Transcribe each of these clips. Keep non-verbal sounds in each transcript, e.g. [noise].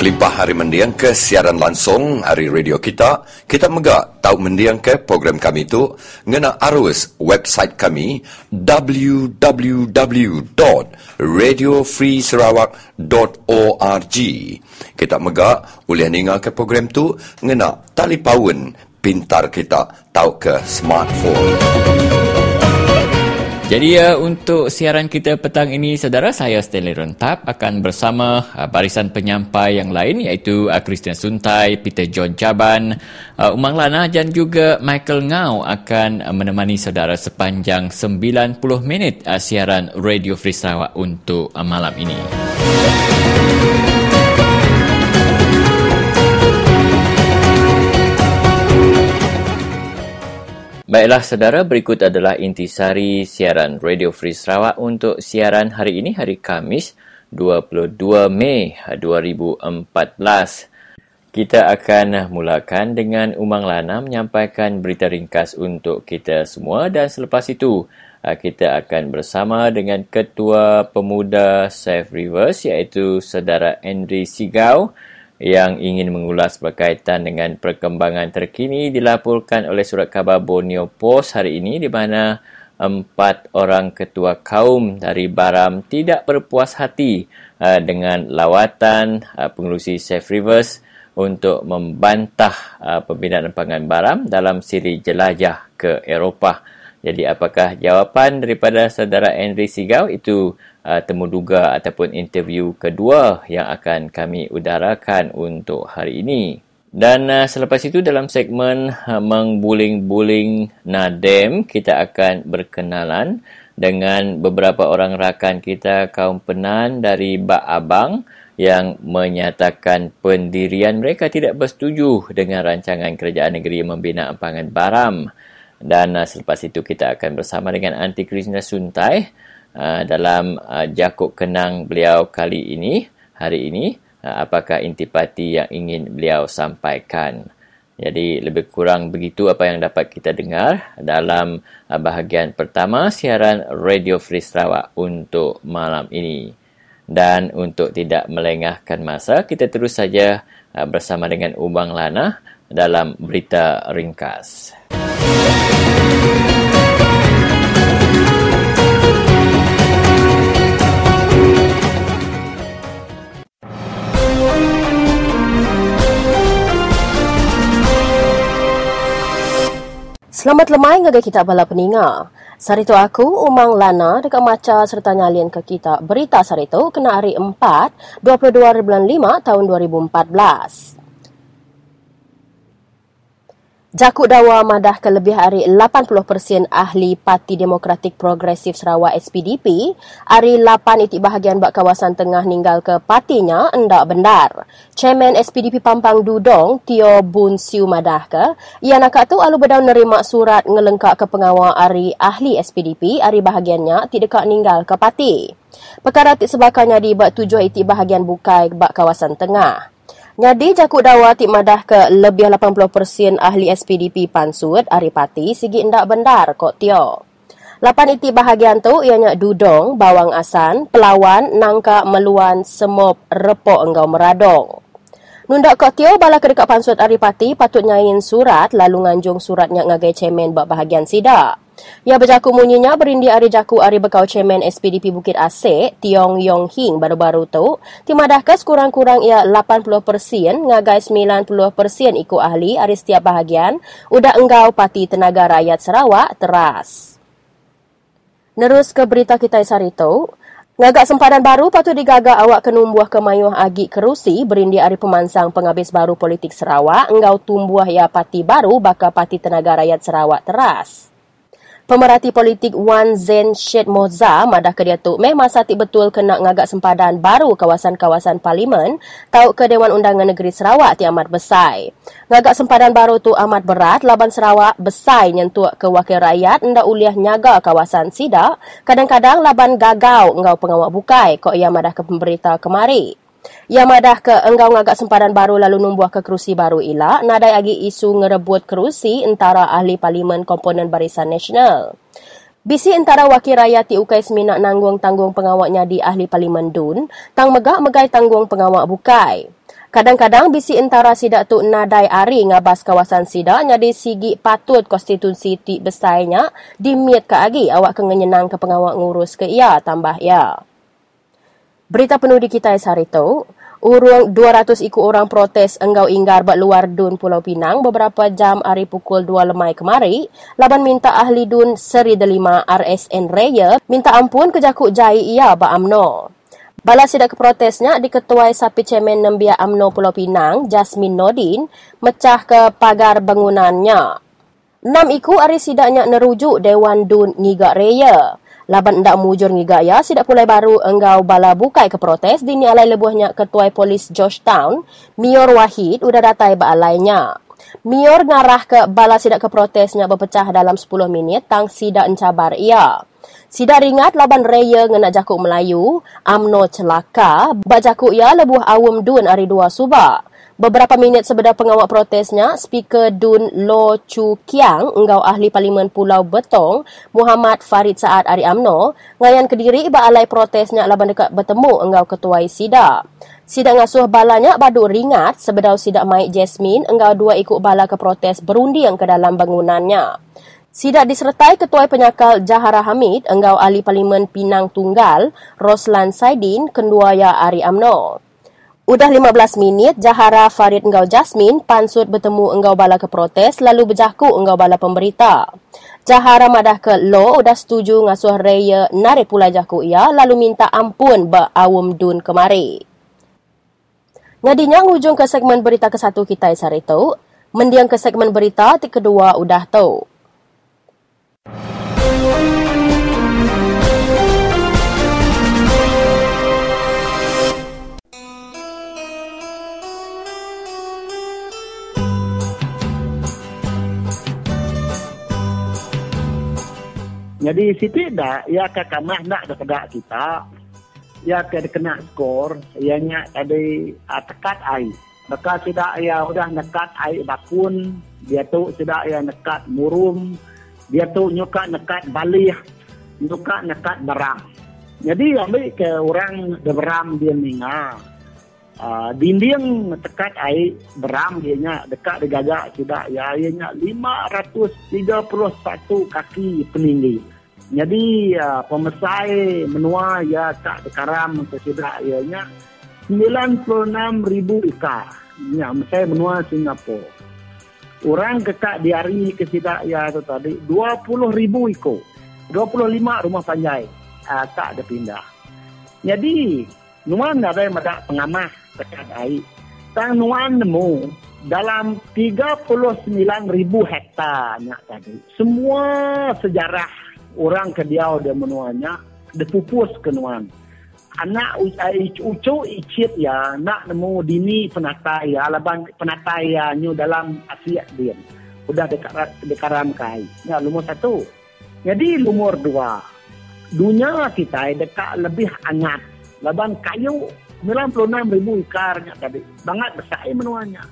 Kelimpah hari mendiang ke siaran langsung hari radio kita. Kita megak tahu mendiang ke program kami itu ngena arus website kami www.radiofreesarawak.org. Kita megak boleh dengar ke program tu ngena paun pintar kita tahu ke smartphone. Jadi uh, untuk siaran kita petang ini, saudara, saya Stanley Rentap akan bersama uh, barisan penyampai yang lain iaitu uh, Christian Suntai, Peter John Caban, uh, Umang Lana dan juga Michael Ngau akan uh, menemani saudara sepanjang 90 minit uh, siaran Radio Free Sarawak untuk uh, malam ini. Baiklah saudara, berikut adalah intisari siaran Radio Free Sarawak untuk siaran hari ini, hari Kamis, 22 Mei 2014. Kita akan mulakan dengan Umang Lana menyampaikan berita ringkas untuk kita semua dan selepas itu kita akan bersama dengan Ketua Pemuda Safe Rivers iaitu Saudara Andri Sigau yang ingin mengulas berkaitan dengan perkembangan terkini dilaporkan oleh surat khabar Borneo Post hari ini di mana empat orang ketua kaum dari Baram tidak berpuas hati uh, dengan lawatan uh, pengurusi Safe Rivers untuk membantah uh, pembinaan pangan Baram dalam siri jelajah ke Eropah. Jadi apakah jawapan daripada saudara Henry Sigau itu uh, temuduga ataupun interview kedua yang akan kami udarakan untuk hari ini. Dan uh, selepas itu dalam segmen uh, mengbuling-buling Nadem, kita akan berkenalan dengan beberapa orang rakan kita kaum penan dari Bak Abang yang menyatakan pendirian mereka tidak bersetuju dengan rancangan kerajaan negeri membina empangan baram. Dan uh, selepas itu kita akan bersama dengan Anti Krishna Suntai uh, dalam uh, jakuk kenang beliau kali ini, hari ini, uh, apakah intipati yang ingin beliau sampaikan. Jadi lebih kurang begitu apa yang dapat kita dengar dalam uh, bahagian pertama siaran Radio Free Sarawak untuk malam ini. Dan untuk tidak melengahkan masa, kita terus saja uh, bersama dengan Ubang Lana dalam berita ringkas. Selamat lemai ngagai kita bala peninga. Sarito aku, Umang Lana, dekat maca serta nyalin ke kita berita sarito kena hari 4, 22 bulan 5 tahun 2014. Jakut Dawa madah ke lebih hari 80% ahli Parti Demokratik Progresif Sarawak SPDP, hari 8 itik bahagian bak kawasan tengah ninggal ke partinya endak bendar. Chairman SPDP Pampang Dudong, Tio Bun Siu madah ke, ia nak tu alu bedau nerima surat ngelengkak ke pengawal hari ahli SPDP, hari bahagiannya tidak ninggal ke parti. Perkara tik sebakannya di bak tujuh itik bahagian bukai bak kawasan tengah. Nyadi jakut dawa tik madah ke lebih 80% ahli SPDP Pansud Aripati sigi indak bendar kok tio. Lapan iti bahagian tu ianya dudong, bawang asan, pelawan, nangka, meluan, semop, repok engkau meradong. Nundak kok tio bala kedekat Pansud Aripati patut nyain surat lalu nganjung suratnya ngagai cemen bak bahagian sidak. Ia berjaku munyinya berindi hari jaku hari bekau Chairman SPDP Bukit Asik, Tiong Yong Hing baru-baru tu, timadahkan kurang-kurang ia 80% ngagai 90% ikut ahli hari setiap bahagian, udah enggau Parti Tenaga Rakyat Sarawak teras. Nerus ke berita kita hari tu, Ngagak sempadan baru patut digagak awak ke numbuh ke mayuh agi kerusi berindi hari pemansang penghabis baru politik Sarawak engau tumbuh ya parti baru bakal Parti Tenaga Rakyat Sarawak teras. Pemerhati politik Wan Zen Syed Moza madah ke dia tu meh masa ti betul kena ngagak sempadan baru kawasan-kawasan parlimen tau ke Dewan Undangan Negeri Sarawak ti amat besai. Ngagak sempadan baru tu amat berat laban Sarawak besai nyentuh ke wakil rakyat ndak uliah nyaga kawasan sida kadang-kadang laban gagau engau pengawak bukai kok ia madah ke pemberita kemari. Yang madah ke enggau ngagak sempadan baru lalu numbuh ke kerusi baru ila, nadai agi isu ngerebut kerusi antara ahli parlimen komponen Barisan Nasional. Bisi antara wakil rakyat ti ukai seminak nanggung tanggung pengawaknya di ahli parlimen DUN, tang megak megai tanggung pengawak bukai. Kadang-kadang bisi antara sidak tu nadai ari ngabas kawasan sidak nyadi sigi patut konstitusi ti besainya dimiet ke agi awak kengenyenang ke pengawak ngurus ke ia tambah ia. Berita penuh di kita hari itu, urung 200 ikut orang protes enggau inggar buat luar Dun Pulau Pinang beberapa jam hari pukul 2 lemai kemari, laban minta ahli Dun Seri Delima RSN Raya minta ampun ke jakuk jai ia ba amno. Bala sidak protesnya diketuai sapi cemen Nembia Amno Pulau Pinang, Jasmine Nodin, mecah ke pagar bangunannya. Enam iku hari sidaknya nerujuk Dewan Dun Ngigak Raya. Laban ndak mujur ngi gaya, sidak pulai baru enggau bala bukai ke protes dini alai lebuhnya ketua polis Georgetown, Mior Wahid udah datai ba alainya. Mior ngarah ke bala sidak ke protesnya berpecah dalam 10 minit tang sidak encabar ia. Sidak ringat laban raya ngena jakuk Melayu, amno celaka, bak jakuk ia lebuh awum dun hari dua subak. Beberapa minit sebeda pengawak protesnya, Speaker Dun Lo Chu Kiang, enggau ahli Parlimen Pulau Betong, Muhammad Farid Saad Ari Amno, ngayan kediri iba alai protesnya laban dekat bertemu enggau ketua SIDA. SIDA ngasuh balanya badu ringat sebedau SIDA Mike Jasmine enggau dua ikut bala ke protes berunding ke dalam bangunannya. SIDA disertai Ketua Penyakal Jahara Hamid, enggau ahli Parlimen Pinang Tunggal, Roslan Saidin, Kenduaya Ari Amno. Udah 15 minit, Jahara Farid Engau Jasmine pansut bertemu Engau Bala ke protes lalu berjaku Engau Bala pemberita. Jahara madah ke lo udah setuju ngasuh raya narik pula jaku ia lalu minta ampun ba awum dun kemari. Ngadinya ngujung ke segmen berita ke satu kita hari itu, mendiang ke segmen berita ti kedua udah tahu. Jadi situ dah ia akan kamah nak dekat kita. Ia akan kena skor, ianya ada uh, tekat air. Maka tidak ia sudah nekat air bakun, dia tu tidak ia nekat murum, dia tu nyuka nekat balih, nyuka nekat barang. Jadi ambil ke orang beram dia ninga. Uh, dinding tekat air beram dia nya dekat digagak tidak ya ianya 531 kaki peninggi. Jadi uh, pemesai menua ya tak dekaram kesedak ianya 96,000 ikar. Ya, mesai menua Singapura. Orang kekak di hari kesedak ya tu tadi 20,000 ikut. 25 rumah panjai. Uh, tak ada pindah. Jadi, Nuan ada yang ada pengamah dekat air. Tang Nuan nemu dalam 39,000 hektar tadi. Semua sejarah orang ke dia dia menuanya dipupus ke nuan. Anak ucu icit ya nak nemu dini penata ya laban penata ya nyu dalam Asia dia. Udah dekat dekaram kai. Ya lumur satu. Jadi lumur dua. Dunia kita dekat lebih hangat laban kayu 96 ribu ikarnya tadi. Bangat besar menuanya.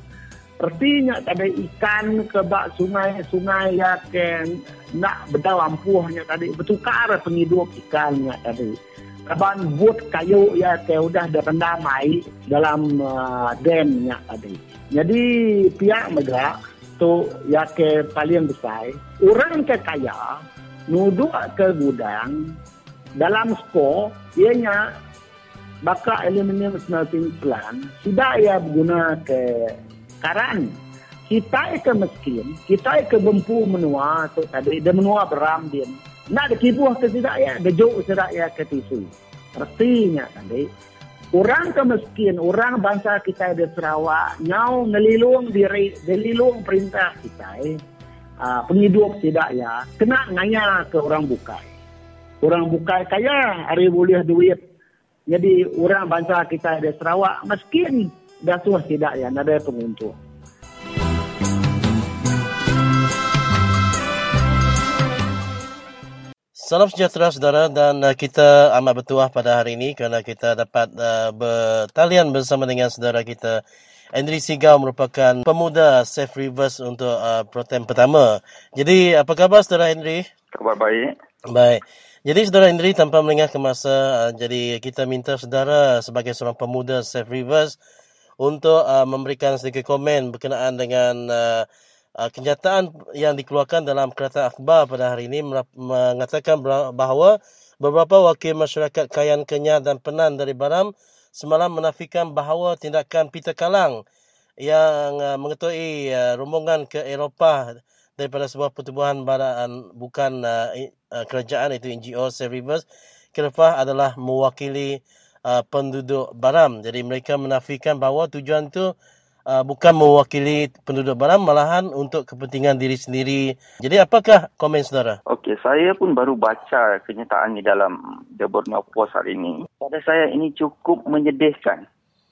Artinya ada ikan ke bak sungai-sungai ya ke nak bedau ampuhnya tadi. Bertukar penghidup ikannya tadi. Laban but kayu ya ke udah direndam air dalam uh, damnya tadi. Jadi pihak megak tu ya ke paling besar. Orang ke kaya nuduk ke gudang dalam skor ianya baka aluminium smelting plant tidak ia berguna ke karan kita ke miskin kita ke bempu menua tu tadi dia menua beram dia. Nak dikibuh ke tidak ya dejuk tidak ya ke tisu. Artinya tadi orang ke miskin orang bangsa kita di Sarawak nyau ngelilung diri ngelilung perintah kita. Uh, penghidup tidak ya. Kena ngaya ke orang bukai. Orang bukai kaya hari boleh duit jadi orang bangsa kita di Sarawak miskin dah tuah tidak ya, ada penguntung. Salam sejahtera saudara dan uh, kita amat bertuah pada hari ini kerana kita dapat uh, bertalian bersama dengan saudara kita Andri Sigau merupakan pemuda Safe Rivers untuk uh, protem pertama. Jadi apa khabar saudara Andri? Khabar baik. Baik. Jadi saudara Indri tanpa melengah ke masa, uh, jadi kita minta saudara sebagai seorang pemuda Safe Rivers untuk uh, memberikan sedikit komen berkenaan dengan uh, uh, kenyataan yang dikeluarkan dalam kereta akhbar pada hari ini mengatakan bahawa beberapa wakil masyarakat Kayan Kenyah dan Penan dari Baram semalam menafikan bahawa tindakan Peter Kalang yang uh, mengetuai uh, rombongan ke Eropah daripada sebuah pertubuhan bukan uh, uh, kerajaan itu NGO Save Rivers adalah mewakili uh, penduduk Baram. Jadi mereka menafikan bahawa tujuan itu uh, bukan mewakili penduduk Baram malahan untuk kepentingan diri sendiri. Jadi apakah komen saudara? Okey, saya pun baru baca kenyataan di dalam The Borneo Post hari ini. Pada saya ini cukup menyedihkan.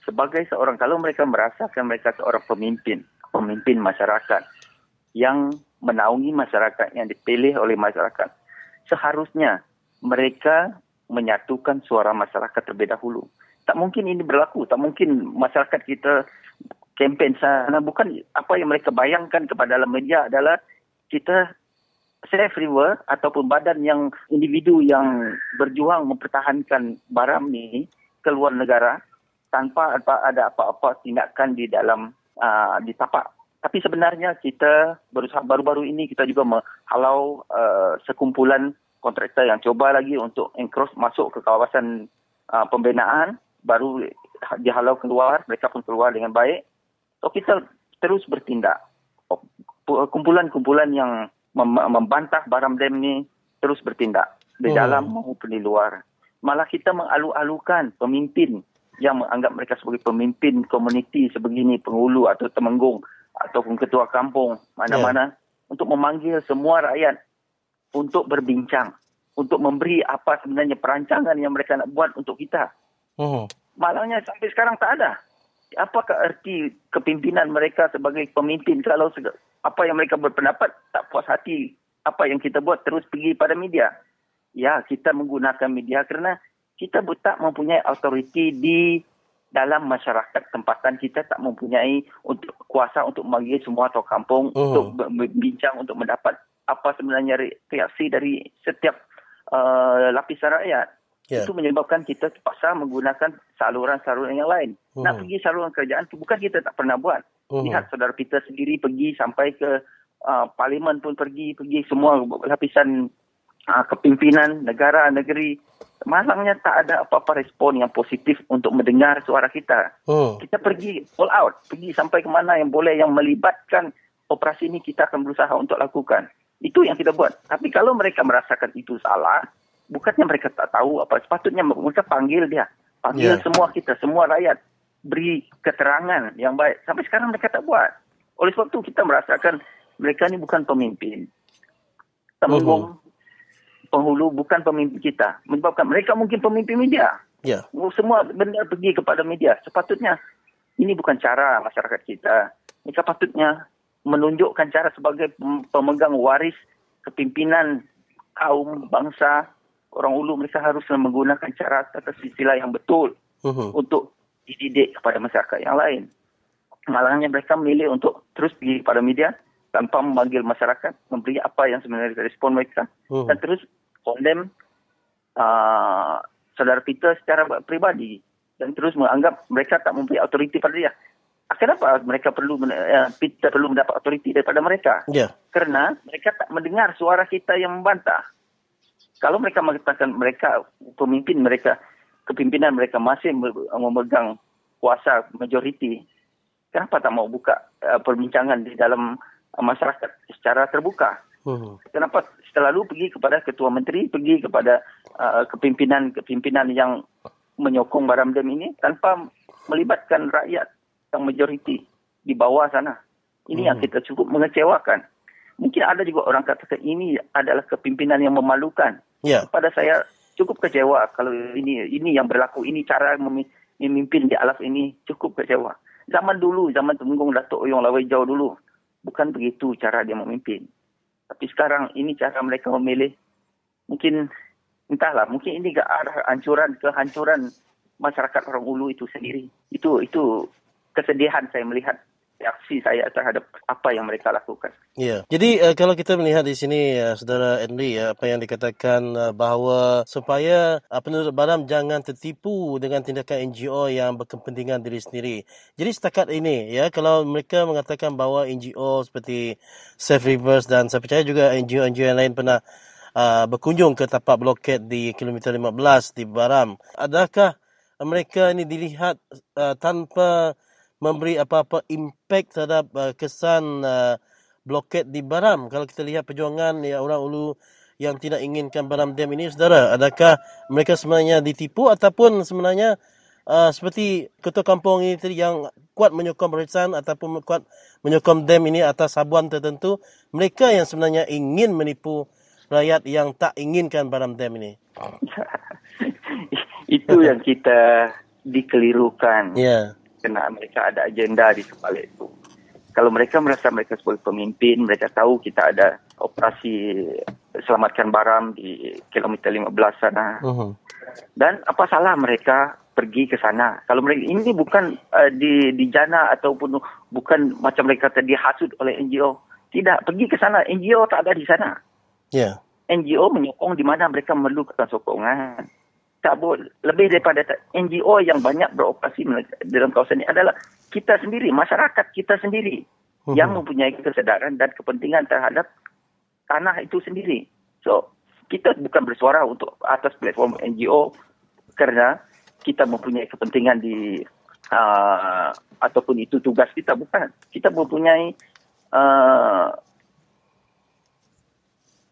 Sebagai seorang kalau mereka merasakan mereka seorang pemimpin, pemimpin masyarakat yang menaungi masyarakat yang dipilih oleh masyarakat. Seharusnya mereka menyatukan suara masyarakat terlebih dahulu. Tak mungkin ini berlaku. Tak mungkin masyarakat kita kempen sana. Bukan apa yang mereka bayangkan kepada dalam media adalah kita safe river ataupun badan yang individu yang berjuang mempertahankan baram ni ke luar negara tanpa ada apa-apa tindakan di dalam uh, di tapak tapi sebenarnya kita berusaha baru-baru ini kita juga menghalau uh, sekumpulan kontraktor yang cuba lagi untuk encroach masuk ke kawasan uh, pembinaan. Baru dihalau keluar mereka pun keluar dengan baik. So kita terus bertindak. Kumpulan-kumpulan yang mem- membantah barang dam ni terus bertindak di hmm. dalam maupun di luar. Malah kita mengalu-alukan pemimpin yang menganggap mereka sebagai pemimpin komuniti sebegini penghulu atau temenggung ataupun ketua kampung mana-mana yeah. untuk memanggil semua rakyat untuk berbincang, untuk memberi apa sebenarnya perancangan yang mereka nak buat untuk kita. Uh-huh. Malangnya sampai sekarang tak ada. Apakah erti kepimpinan mereka sebagai pemimpin kalau apa yang mereka berpendapat tak puas hati apa yang kita buat terus pergi pada media. Ya, kita menggunakan media kerana kita tak mempunyai autoriti di dalam masyarakat tempatan kita tak mempunyai untuk kuasa untuk memanggil semua atau kampung uh. untuk berbincang untuk mendapat apa sebenarnya reaksi dari setiap uh, lapisan rakyat. Yeah. Itu menyebabkan kita terpaksa menggunakan saluran-saluran yang lain. Uh. Nak pergi saluran kerajaan itu bukan kita tak pernah buat. Uh. Lihat saudara Peter sendiri pergi sampai ke uh, parlimen pun pergi, pergi semua lapisan uh, kepimpinan negara, negeri malangnya tak ada apa-apa respon yang positif untuk mendengar suara kita. Hmm. Kita pergi all out, pergi sampai ke mana yang boleh yang melibatkan operasi ini kita akan berusaha untuk lakukan. Itu yang kita buat. Tapi kalau mereka merasakan itu salah, bukannya mereka tak tahu apa sepatutnya mereka panggil dia. Panggil yeah. semua kita, semua rakyat beri keterangan yang baik. Sampai sekarang mereka tak buat. Oleh sebab itu kita merasakan mereka ni bukan pemimpin. Temenggung, uh-huh penghulu bukan pemimpin kita. Menyebabkan mereka mungkin pemimpin media. Yeah. Semua benda pergi kepada media. Sepatutnya ini bukan cara masyarakat kita. Mereka patutnya menunjukkan cara sebagai pemegang waris kepimpinan kaum bangsa orang ulu mereka harus menggunakan cara tata sila yang betul uh-huh. untuk dididik kepada masyarakat yang lain. Malangnya mereka memilih untuk terus pergi kepada media tanpa memanggil masyarakat, memberi apa yang sebenarnya respon mereka uh-huh. dan terus condemn uh, saudara Peter secara pribadi dan terus menganggap mereka tak mempunyai autoriti pada dia. Kenapa mereka perlu uh, Peter perlu mendapat autoriti daripada mereka? Yeah. Kerana mereka tak mendengar suara kita yang membantah. Kalau mereka mengatakan mereka pemimpin mereka kepimpinan mereka masih memegang kuasa majoriti, kenapa tak mau buka uh, perbincangan di dalam masyarakat secara terbuka? Hmm. Kenapa selalu pergi kepada ketua menteri, pergi kepada uh, kepimpinan-kepimpinan yang menyokong Baram Dem ini tanpa melibatkan rakyat yang majoriti di bawah sana? Ini hmm. yang kita cukup mengecewakan. Mungkin ada juga orang katakan ini adalah kepimpinan yang memalukan. Yeah. Pada saya cukup kecewa kalau ini ini yang berlaku ini cara memimpin di alas ini cukup kecewa. Zaman dulu, zaman Tenggung Datuk Oyong Lawai Jau dulu, bukan begitu cara dia memimpin. Tapi sekarang ini cara mereka memilih. Mungkin, entahlah, mungkin ini ke arah hancuran, kehancuran masyarakat orang ulu itu sendiri. Itu itu kesedihan saya melihat reaksi saya terhadap apa yang mereka lakukan. Ya. Jadi uh, kalau kita melihat di sini uh, saudara Henry ya apa yang dikatakan uh, bahawa supaya uh, penduduk Baram jangan tertipu dengan tindakan NGO yang berkepentingan diri sendiri. Jadi setakat ini ya kalau mereka mengatakan bahawa NGO seperti Safe Rivers dan saya percaya juga NGO-NGO yang lain pernah uh, berkunjung ke tapak bloket di kilometer 15 di Baram. Adakah mereka ini dilihat uh, tanpa memberi apa-apa impact terhadap uh, kesan uh, bloket di Baram. Kalau kita lihat perjuangan ya, orang ulu yang tidak inginkan Baram Dam ini, saudara, adakah mereka sebenarnya ditipu ataupun sebenarnya uh, seperti ketua kampung ini tadi yang kuat menyokong barisan ataupun kuat menyokong dam ini atas sabuan tertentu, mereka yang sebenarnya ingin menipu rakyat yang tak inginkan Baram Dam ini. [laughs] Itu yang kita dikelirukan. Ya. Yeah kena mereka ada agenda di sebalik itu. Kalau mereka merasa mereka sebagai pemimpin, mereka tahu kita ada operasi selamatkan baram di kilometer 15 sana. Uh-huh. Dan apa salah mereka pergi ke sana? Kalau mereka ini bukan uh, di di jana ataupun bukan macam mereka tadi hasut oleh NGO. Tidak, pergi ke sana. NGO tak ada di sana. Yeah. NGO menyokong di mana mereka memerlukan sokongan tak boleh lebih daripada NGO yang banyak beroperasi dalam kawasan ini adalah kita sendiri, masyarakat kita sendiri uh-huh. yang mempunyai kesedaran dan kepentingan terhadap tanah itu sendiri. So, kita bukan bersuara untuk atas platform NGO kerana kita mempunyai kepentingan di uh, ataupun itu tugas kita bukan. Kita mempunyai uh,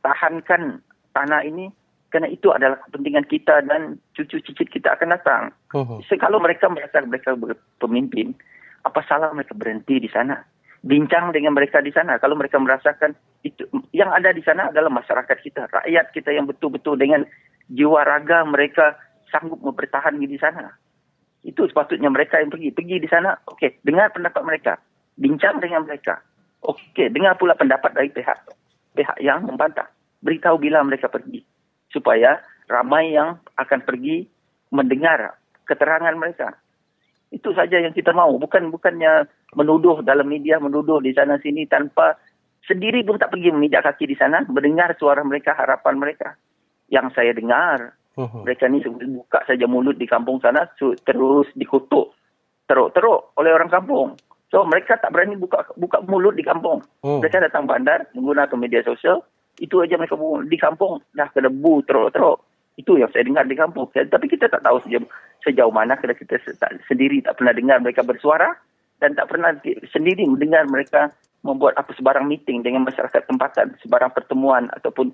tahankan tanah ini kerana itu adalah kepentingan kita dan cucu cicit kita akan datang. Uh-huh. Kalau mereka merasa mereka pemimpin, apa salah mereka berhenti di sana? Bincang dengan mereka di sana. Kalau mereka merasakan itu yang ada di sana adalah masyarakat kita, rakyat kita yang betul-betul dengan jiwa raga mereka sanggup mempertahan di sana. Itu sepatutnya mereka yang pergi. Pergi di sana, okey, dengar pendapat mereka. Bincang dengan mereka. Okey, dengar pula pendapat dari pihak pihak yang membantah. Beritahu bila mereka pergi supaya ramai yang akan pergi mendengar keterangan mereka. Itu saja yang kita mahu. Bukan bukannya menuduh dalam media, menuduh di sana sini tanpa sendiri pun tak pergi memijak kaki di sana, mendengar suara mereka, harapan mereka. Yang saya dengar, uh-huh. mereka ni buka saja mulut di kampung sana, terus dikutuk teruk-teruk oleh orang kampung. So mereka tak berani buka buka mulut di kampung. Uh. Mereka datang bandar menggunakan media sosial, itu aja mereka buang. Di kampung dah kena bu teruk-teruk. Itu yang saya dengar di kampung. Tapi kita tak tahu sejauh, sejauh mana kerana kita tak, sendiri tak pernah dengar mereka bersuara dan tak pernah sendiri mendengar mereka membuat apa sebarang meeting dengan masyarakat tempatan, sebarang pertemuan ataupun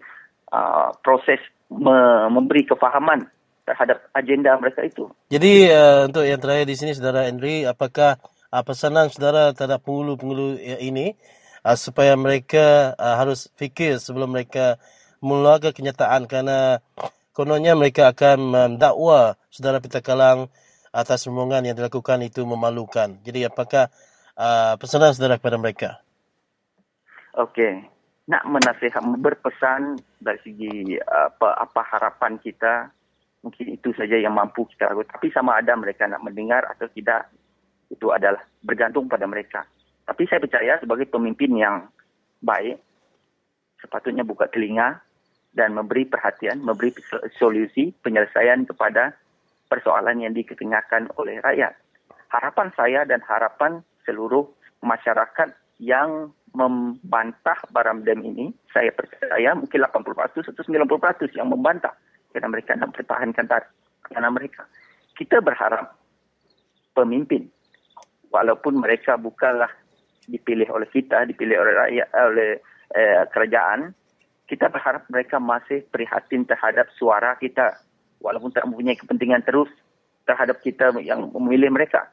uh, proses me- memberi kefahaman terhadap agenda mereka itu. Jadi uh, untuk yang terakhir di sini, Saudara Henry, apakah uh, pesanan saudara terhadap penghulu-penghulu ini uh, supaya mereka uh, harus fikir sebelum mereka mengeluarkan kenyataan kerana kononnya mereka akan mendakwa saudara Peter Kalang atas rombongan yang dilakukan itu memalukan. Jadi apakah uh, pesanan saudara kepada mereka? Okey. Nak menasihat, berpesan dari segi apa, apa harapan kita, mungkin itu saja yang mampu kita lakukan. Tapi sama ada mereka nak mendengar atau tidak, itu adalah bergantung pada mereka. Tapi saya percaya sebagai pemimpin yang baik, sepatutnya buka telinga dan memberi perhatian, memberi solusi penyelesaian kepada persoalan yang diketengahkan oleh rakyat. Harapan saya dan harapan seluruh masyarakat yang membantah Baram Dam ini, saya percaya mungkin 80% atau 90% yang membantah kerana mereka nak pertahankan tanah mereka. Kita berharap pemimpin, walaupun mereka bukanlah dipilih oleh kita, dipilih oleh rakyat, oleh eh, kerajaan, kita berharap mereka masih prihatin terhadap suara kita walaupun tak mempunyai kepentingan terus terhadap kita yang memilih mereka.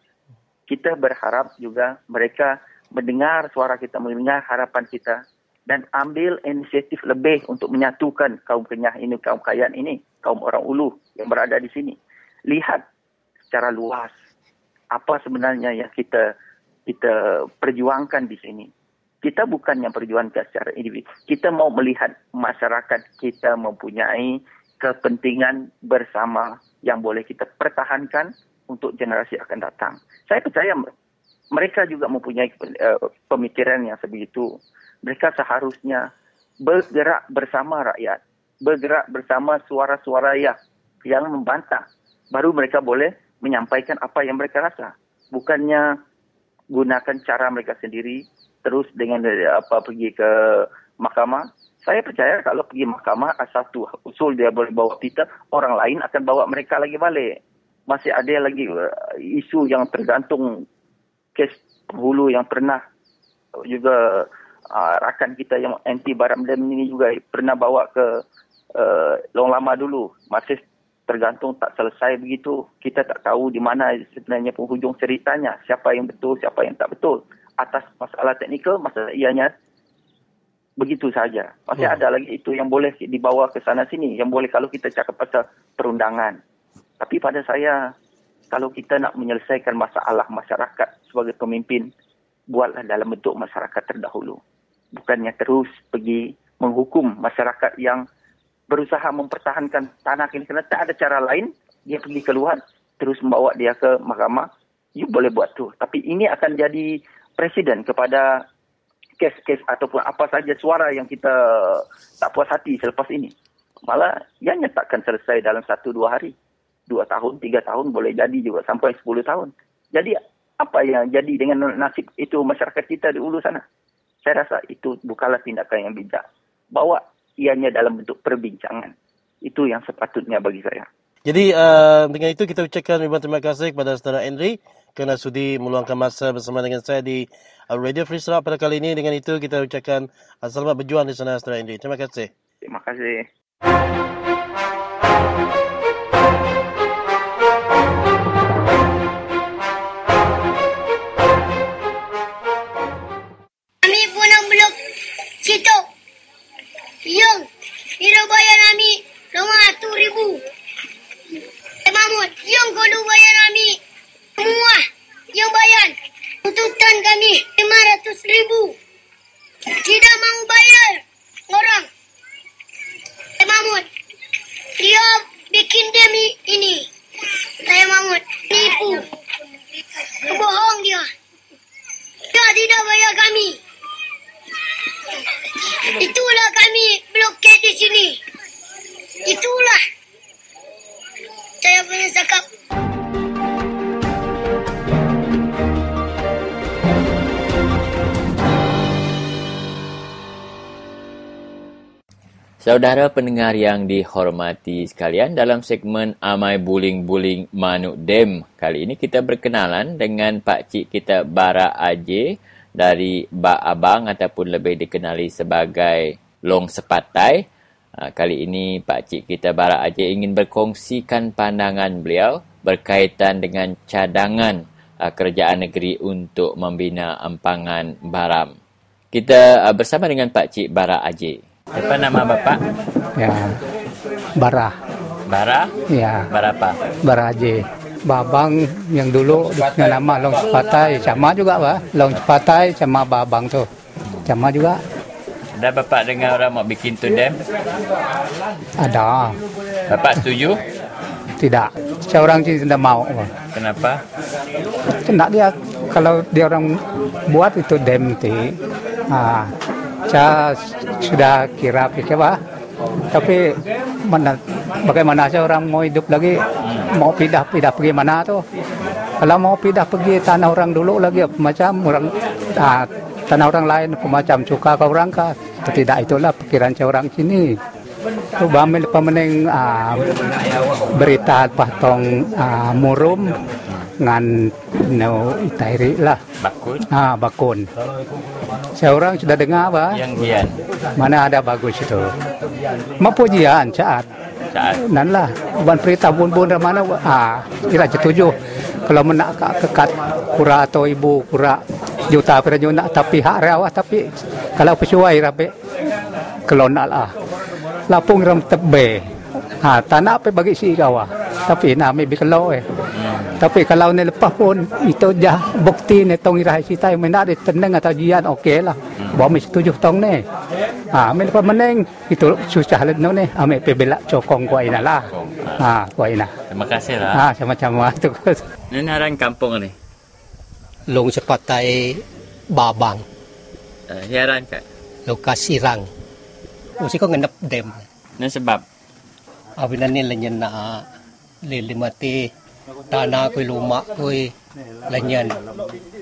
Kita berharap juga mereka mendengar suara kita, mendengar harapan kita dan ambil inisiatif lebih untuk menyatukan kaum Kenyah ini, kaum Kayan ini, kaum orang Ulu yang berada di sini. Lihat secara luas apa sebenarnya yang kita kita perjuangkan di sini kita bukan yang perjuangkan secara individu. Kita mau melihat masyarakat kita mempunyai kepentingan bersama yang boleh kita pertahankan untuk generasi akan datang. Saya percaya mereka juga mempunyai uh, pemikiran yang sebegitu. Mereka seharusnya bergerak bersama rakyat, bergerak bersama suara-suara yang, yang membantah. Baru mereka boleh menyampaikan apa yang mereka rasa. Bukannya gunakan cara mereka sendiri terus dengan eh, apa pergi ke mahkamah. Saya percaya kalau pergi mahkamah satu usul dia boleh bawa kita, orang lain akan bawa mereka lagi balik. Masih ada lagi uh, isu yang tergantung kes hulu yang pernah juga uh, rakan kita yang anti baram dam ini juga pernah bawa ke uh, long lama dulu. Masih tergantung tak selesai begitu. Kita tak tahu di mana sebenarnya penghujung ceritanya. Siapa yang betul, siapa yang tak betul atas masalah teknikal, masalah ianya begitu saja. Masih hmm. ada lagi itu yang boleh dibawa ke sana sini, yang boleh kalau kita cakap pasal perundangan. Tapi pada saya, kalau kita nak menyelesaikan masalah masyarakat sebagai pemimpin, buatlah dalam bentuk masyarakat terdahulu. Bukannya terus pergi menghukum masyarakat yang berusaha mempertahankan tanah ini. Kerana tak ada cara lain, dia pergi keluar, terus membawa dia ke mahkamah, you boleh buat tu. Tapi ini akan jadi presiden kepada kes-kes ataupun apa saja suara yang kita tak puas hati selepas ini. Malah ianya takkan selesai dalam satu dua hari. Dua tahun, tiga tahun boleh jadi juga sampai sepuluh tahun. Jadi apa yang jadi dengan nasib itu masyarakat kita di ulu sana? Saya rasa itu bukanlah tindakan yang bijak. Bawa ianya dalam bentuk perbincangan. Itu yang sepatutnya bagi saya. Jadi uh, dengan itu kita ucapkan ribuan terima kasih kepada saudara Henry kerana sudi meluangkan masa bersama dengan saya di Radio Free Sarawak pada kali ini. Dengan itu kita ucapkan uh, selamat berjuang di sana, Saudara Indri. Terima kasih. Terima kasih. Tidak bayar kami RM200,000. Eh, Mahmud, yang kau bayar kami semua yang bayar tuntutan kami RM500 ribu. Tidak mau bayar orang. Eh Mahmud, dia bikin demi ini. Saya Mahmud, nipu. Bohong dia. Dia tidak bayar kami. Itulah kami blokade di sini. Itulah. Saya punya cakap. Saudara pendengar yang dihormati sekalian, dalam segmen Amai Buling-Buling Manuk Dem, kali ini kita berkenalan dengan Pak Cik kita Bara Aje dari Bak Abang ataupun lebih dikenali sebagai Long Sepatai. Ha, kali ini Pak Cik kita Bara Aje ingin berkongsikan pandangan beliau berkaitan dengan cadangan ha, kerajaan negeri untuk membina empangan baram. Kita ha, bersama dengan Pak Cik Bara Aje. Apa nama Bapak? Ya, Bara. Bara? Ya. Bara apa? Bara Haji. Babang yang dulu dengan nama Long Cepatai. Sama juga, Pak. Long Cepatai sama Babang tu. Sama juga. Ada Bapak dengar orang mau bikin tu dam? Ada. Bapak setuju? Tidak. Seorang sih tidak mau. Kenapa? Tidak dia. Kalau dia orang buat itu dam tu. Ha, saya sudah kira pikir pak tapi mana bagaimana sih orang mau hidup lagi mau pindah pindah pergi mana tuh kalau mau pindah pergi tanah orang dulu lagi macam orang ah, tanah orang lain macam cuka ke orang kah. Tidak itulah pikiran orang sini. Tu bamil pemenang ah, berita patong ah, murum ngan no itairi lah. Bakun. Ah bakun. Seorang sudah dengar apa? Yang gian. Mana ada bagus itu. Mapujian saat. Saat. Nan lah. Ban perintah bun-bun dari mana? Ah, ira setuju. Kalau menak kak kekat kura atau ibu kura juta kira nak tapi hak rawah tapi kalau pesuai rabe kalau nak lah. Lapung ram tebe. Ha, tak nak pergi bagi si kau. Ah. Tapi nak ambil bagi eh. Tapi kalau ni lepas pun, itu dah bukti ni tong irah kita yang menak dia tenang atau jian, okey lah. Hmm. Bawa setuju tong ni. Ha, ambil lepas meneng, itu susah lah ni. Ambil pergi belak cokong ko ina lah. Ha, kuah ina. Terima kasih lah. Ha, sama-sama. [laughs] Ini orang kampung ni? Long sepatai babang. Eh, uh, Hiaran kak? Lokasi rang. Oh, Mesti kau ngendap dem. Ini sebab? avinani là nhân nạ lì lì mà tê ta na coi lù mạ coi là nhân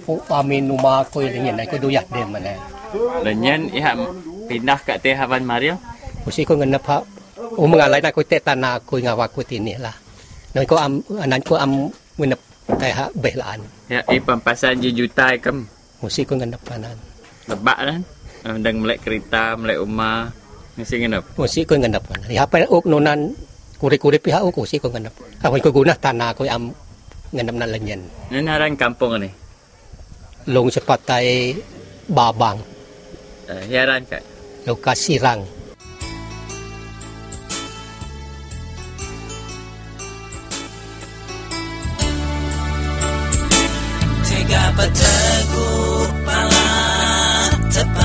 phụ amin nu ma coi là nhân này coi đôi giặt đêm mà này là nhân ý hạm pindah kat teh havan mario? Usi ko ngana pa umang alai na ko te tana ko nga wa ko tini la nan ko am anan ko am ngana kai ha belaan. Ya i pampasan je jutai kam usi ko ngana panan lebak kan dan melek kereta melek rumah Masih ganap. Masih kau ganap. Ya kan? apa ok nonan Kuri kuri pihak ok masih kau ganap. Apa ah, kau guna tanah kau am ganap nak lenyen. Nanaran kampung ni. Long sepatai babang. Eh, uh, ya aran. Lokasi rang. Tega pateguk pala tepat.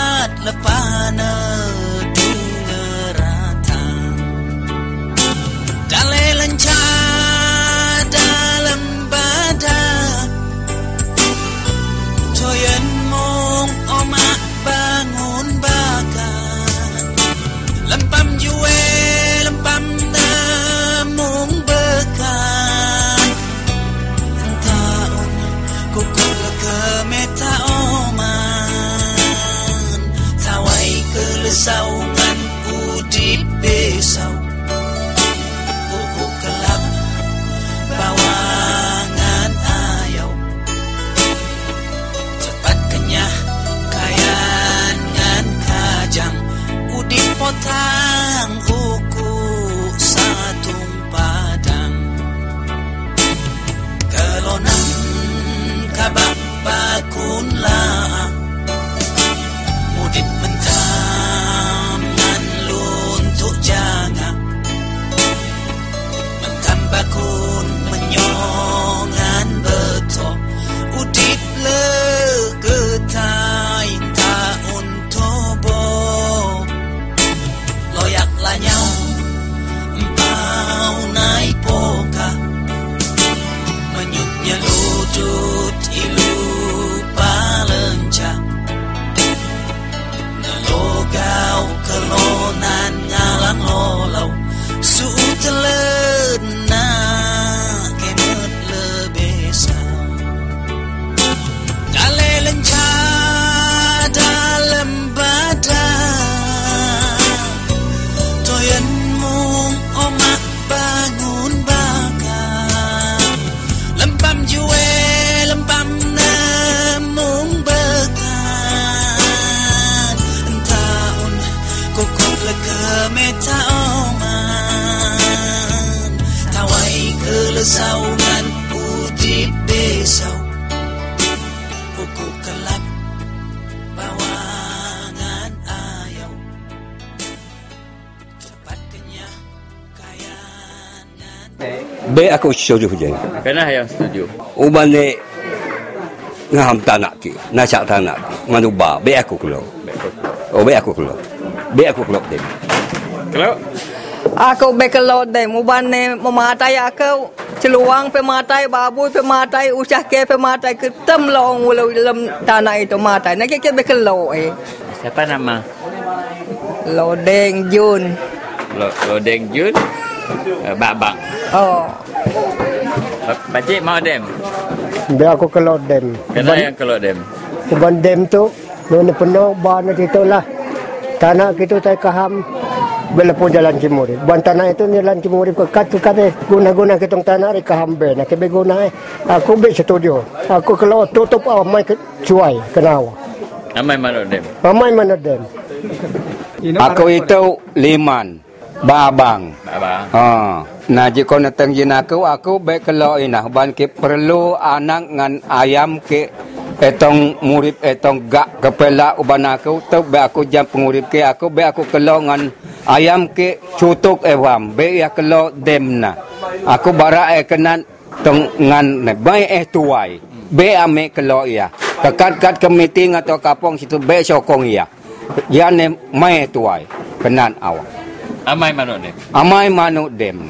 lepas nedunga setuju je. Kenapa yang setuju? Uban ni ngaham tanah ki, nasak tanah ki. Manu ba, be aku keluar. Oh, be aku keluar. Be aku keluar dem. Kalau Aku bekelo de mubane mematai aku celuang pematai babu pematai usah ke pematai ketem long ulo dalam tanah itu matai nak ke bekelo eh siapa nama? Lodeng Jun Lo- Lodeng Jun, uh, Babang. oh Pakcik mau dem? Dia aku keluar dem. Kenapa yang keluar dem? Uban dem tu, nuna penuh, bahan itu lah. Tanah kita saya kaham, bila pun jalan Cimuri. Buan tanah itu jalan Cimuri, kat kat guna-guna kita tanah di kaham be. Nak kebe guna eh. Aku be setuju. Aku keluar tutup awak mai ke cuai kenawa. Amai mana dem? Amai mana dem? Aku itu liman. Babang. Babang. Ha. Nah, jika nak tengjin aku, aku baik kalau inah. Ban ke perlu anak ngan ayam ke etong murip etong gak kepala uban aku. Tu be aku jam pengurip ke aku be aku kalau ngan ayam ke cutuk ewam be ya kalau demna aku bara e kenan tong ngan ne. Eh tuai. Be ame kalau ya. Kekat kat ke meeting atau kapong situ be sokong ya. Ya ne mai tuai. Kenan awak Amai mana dem? amai manu dem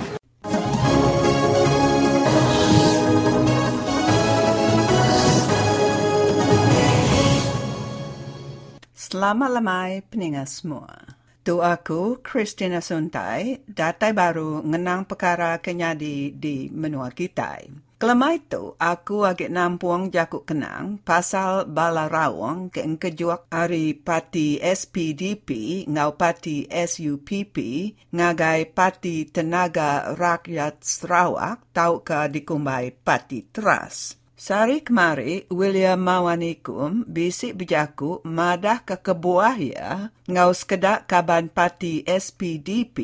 Selamat lamai peningat semua. Tu aku, Christina Suntai, datai baru ngenang perkara kenyadi di menua kita. Kelama itu, aku agak nampung jakuk kenang pasal bala rawang ke engkejuak hari parti SPDP ngau parti SUPP ngagai parti Tenaga Rakyat Sarawak tau ke dikumbai parti Trust. Sari kemari, William Mawanikum bisik bejaku madah ke kebuah ya, ngau sekedak kaban parti SPDP,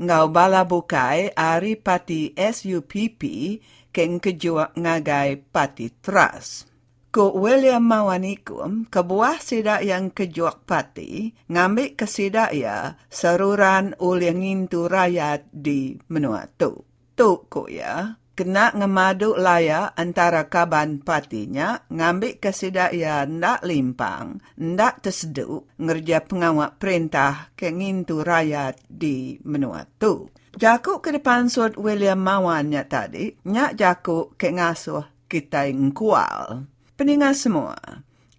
ngau bala bukai ari parti SUPP, keng kejua ngagai parti Trust. Ko William Mawanikum, kebuah sidak yang kejuak parti, ngambil kesidak ya saruran uliangin tu rakyat di menua tu. Tu ko ya, kena ngemadu laya antara kaban patinya ngambil kesidak ya ndak limpang, ndak terseduk ngerja pengawak perintah kengintu rakyat di menua tu. Jakuk ke depan suat William Mawannya tadi, nyak jakuk ke ngasuh kita ngkual. Peningat semua,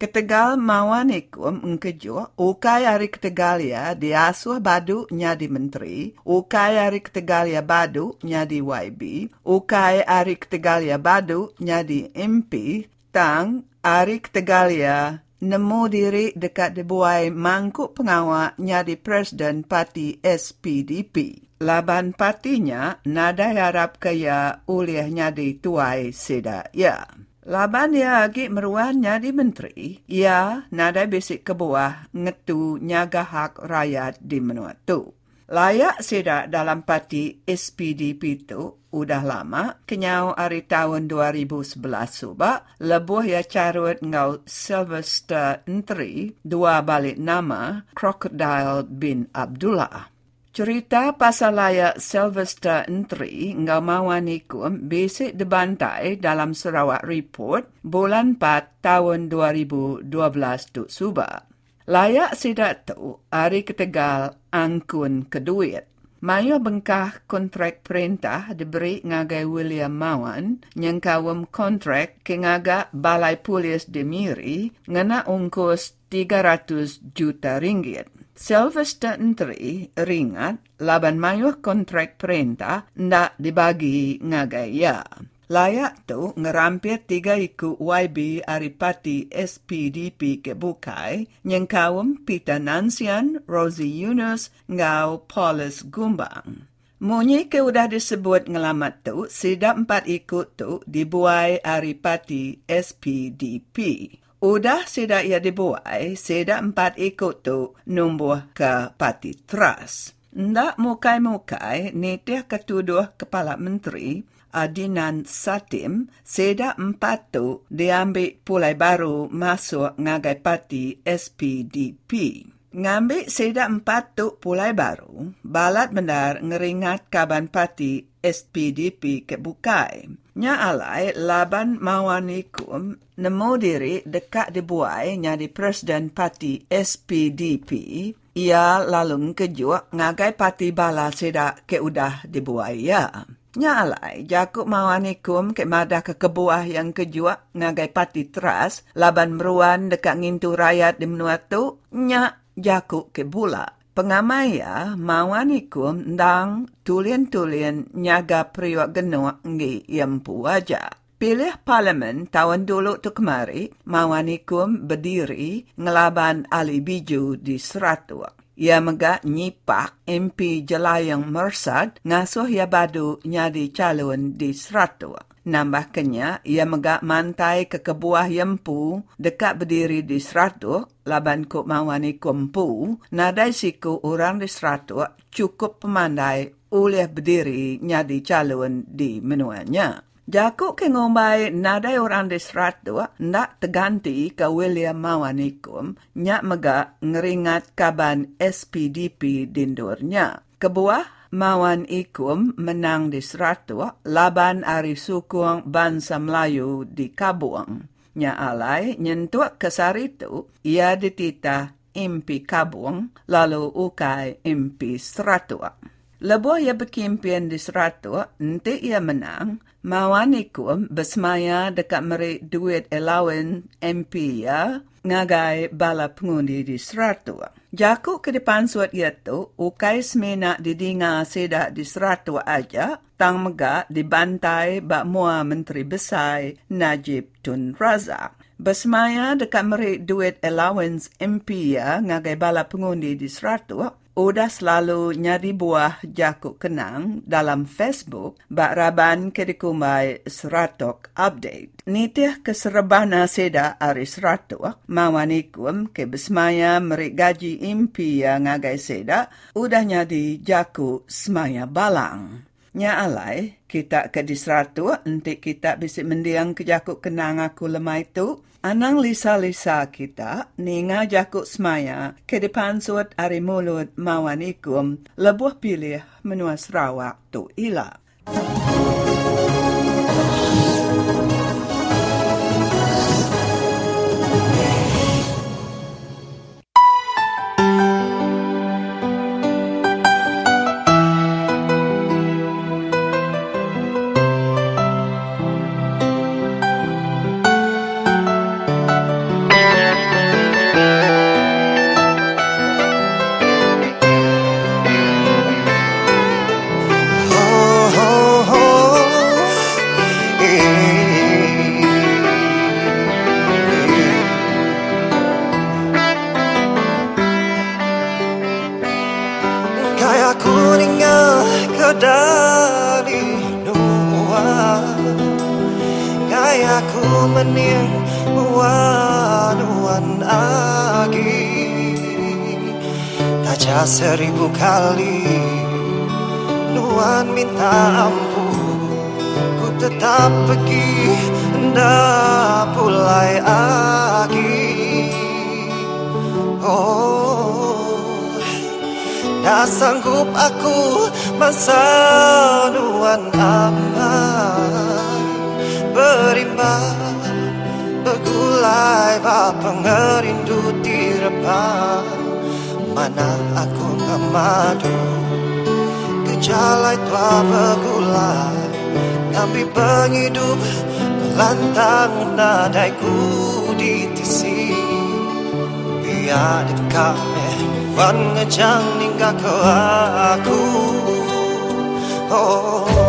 ketegal mawan ikum engkejo, ukai hari ketegal ya diasuh badu nyadi menteri, ukai hari ketegal ya badu nyadi YB, ukai hari ketegal ya badu nyadi MP, tang hari ketegal ya nemu diri dekat dibuai mangkuk pengawak nyadi presiden parti SPDP. Laban partinya nada harap kaya uliah nyadi tuai sida ya. Laban dia agi meruan nyadi menteri, ya nada bisik kebuah ngetu nyaga hak rakyat di menua tu. Layak sida dalam parti SPDP tu udah lama, kenyau hari tahun 2011 subak, lebuh ya carut ngau Sylvester Entry, dua balik nama Crocodile bin Abdullah. Cerita pasal layak Sylvester Entry ngau mawanikum besik dibantai dalam Sarawak Report bulan 4 tahun 2012 tu subak. Layak sidak tu hari ketegal angkun keduit. Mayo bengkah kontrak perintah diberi ngagai William Mawan yang kawam kontrak ke ngaga Balai Polis di Miri ngena ungkus 300 juta ringgit. Sylvester Entry ringat laban mayo kontrak perintah ndak dibagi ngagai ya. Layak tu ngerampir tiga iku YB Aripati SPDP ke Bukai, yang kawam Peter Nansian, Rosie Yunus, ngau Paulus Gumbang. Munyi ke udah disebut ngelamat tu, sidap empat ikut tu dibuai Aripati SPDP. Udah sidak ia dibuai, sidak empat ikut tu numbuh ke Parti Trust. Ndak mukai-mukai, nitih ketuduh Kepala Menteri, Adinan Satim, seda empat tu diambil pulai baru masuk ngagai parti SPDP. Ngambil seda empat tu pulai baru, balat benar ngeringat kaban parti SPDP ke bukai. Nya alai laban mawanikum nemu diri dekat dibuai nyadi Presiden Parti SPDP ia lalu kejua ngagai parti bala sedak ke udah dibuai ya. Nya alai jakuk mawanikum ke madah ke kebuah yang kejua ngagai parti teras laban meruan dekat ngintu rakyat di menua tu nya jakuk ke bula pengamaya mawanikum ndang tulian-tulian nyaga priwak genuk ngi yempu aja. Pilih parlimen tahun dulu tu kemari, mawanikum berdiri ngelaban Ali Biju di Seratua. Ia megak nyipak MP Jelayang Mersad ngasuh ia badu nyadi calon di Seratua. Nambahkannya, ia megak mantai ke kebuah yempu dekat berdiri di seratuk laban kuk mawani kumpu, nadai siku orang di seratuk cukup pemandai oleh berdiri nyadi calon di menuanya. Jakuk ke ngombai nadai orang di seratuk ndak terganti ke William Mawanikum nyak megak ngeringat kaban SPDP dindurnya. Kebuah Mawan Ikum menang di Seratua, laban Ari Sukung Bangsa Melayu di Kabuang. Nya alai nyentuak kesar itu, ia ditita impi Kabuang, lalu ukai impi Seratua. Lebuh ia berkimpian di Seratua, nanti ia menang, Mawan Ikum bersemaya dekat merik duit allowance MP ya, ngagai bala pengundi di Seratua. Jakuk ke depan suat itu, ukai semena didinga sedak di Seratua aja, tang megak dibantai bak mua Menteri Besar Najib Tun Razak. Bersemaya dekat merik duit allowance MP ya ngagai bala pengundi di Seratua, udah selalu nyari buah jakuk kenang dalam Facebook bak raban ke dikumai seratok update. Nitih keserebana seda ari seratok mawanikum ke besmaya merik gaji impi yang ngagai seda udah nyadi jakuk semaya balang. Nya alai, kita ke di seratok nanti kita bisa mendiang ke jakuk kenang aku lemah itu Anang lisa-lisa kita, ninga jakuk semaya, ke depan suat ari mulut mawanikum, lebuh pilih menua Sarawak tu ila. Ku mening Nuan agi. Kaca seribu kali Nuan minta ampun. Ku tetap pergi Nda pulai agi. Oh Dah sanggup aku masa nuan aman Berimbang bergulai bapa ngerindu direpah Mana aku ngamadu Kejalai tua bergulai Ngambil penghidup Pelantang nadaiku di tisi. Biar dekat Wan ngejang ninggal ke aku. Oh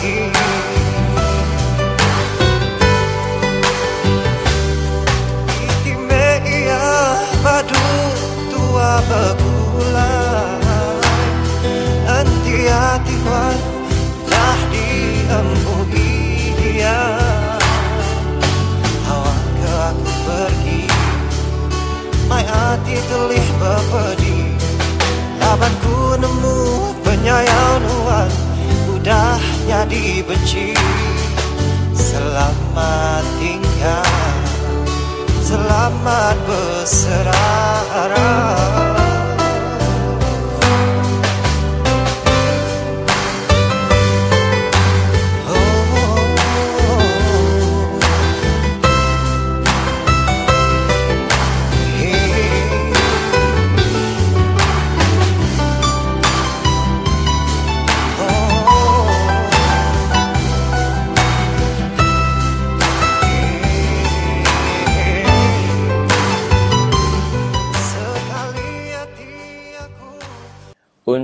aqui. E que meia padu tua bagula, anti hati kuat lah dia. Awak aku pergi, mai hati telih bapadi. Abang nemu penyayang Udahnya dibenci. Selamat tinggal. Selamat berserah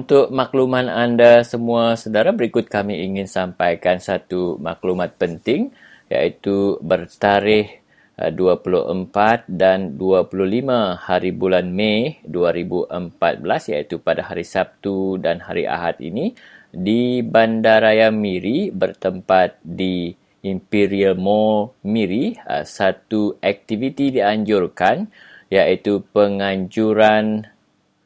Untuk makluman anda semua saudara, berikut kami ingin sampaikan satu maklumat penting iaitu bertarikh 24 dan 25 hari bulan Mei 2014 iaitu pada hari Sabtu dan hari Ahad ini di Bandaraya Miri bertempat di Imperial Mall Miri satu aktiviti dianjurkan iaitu penganjuran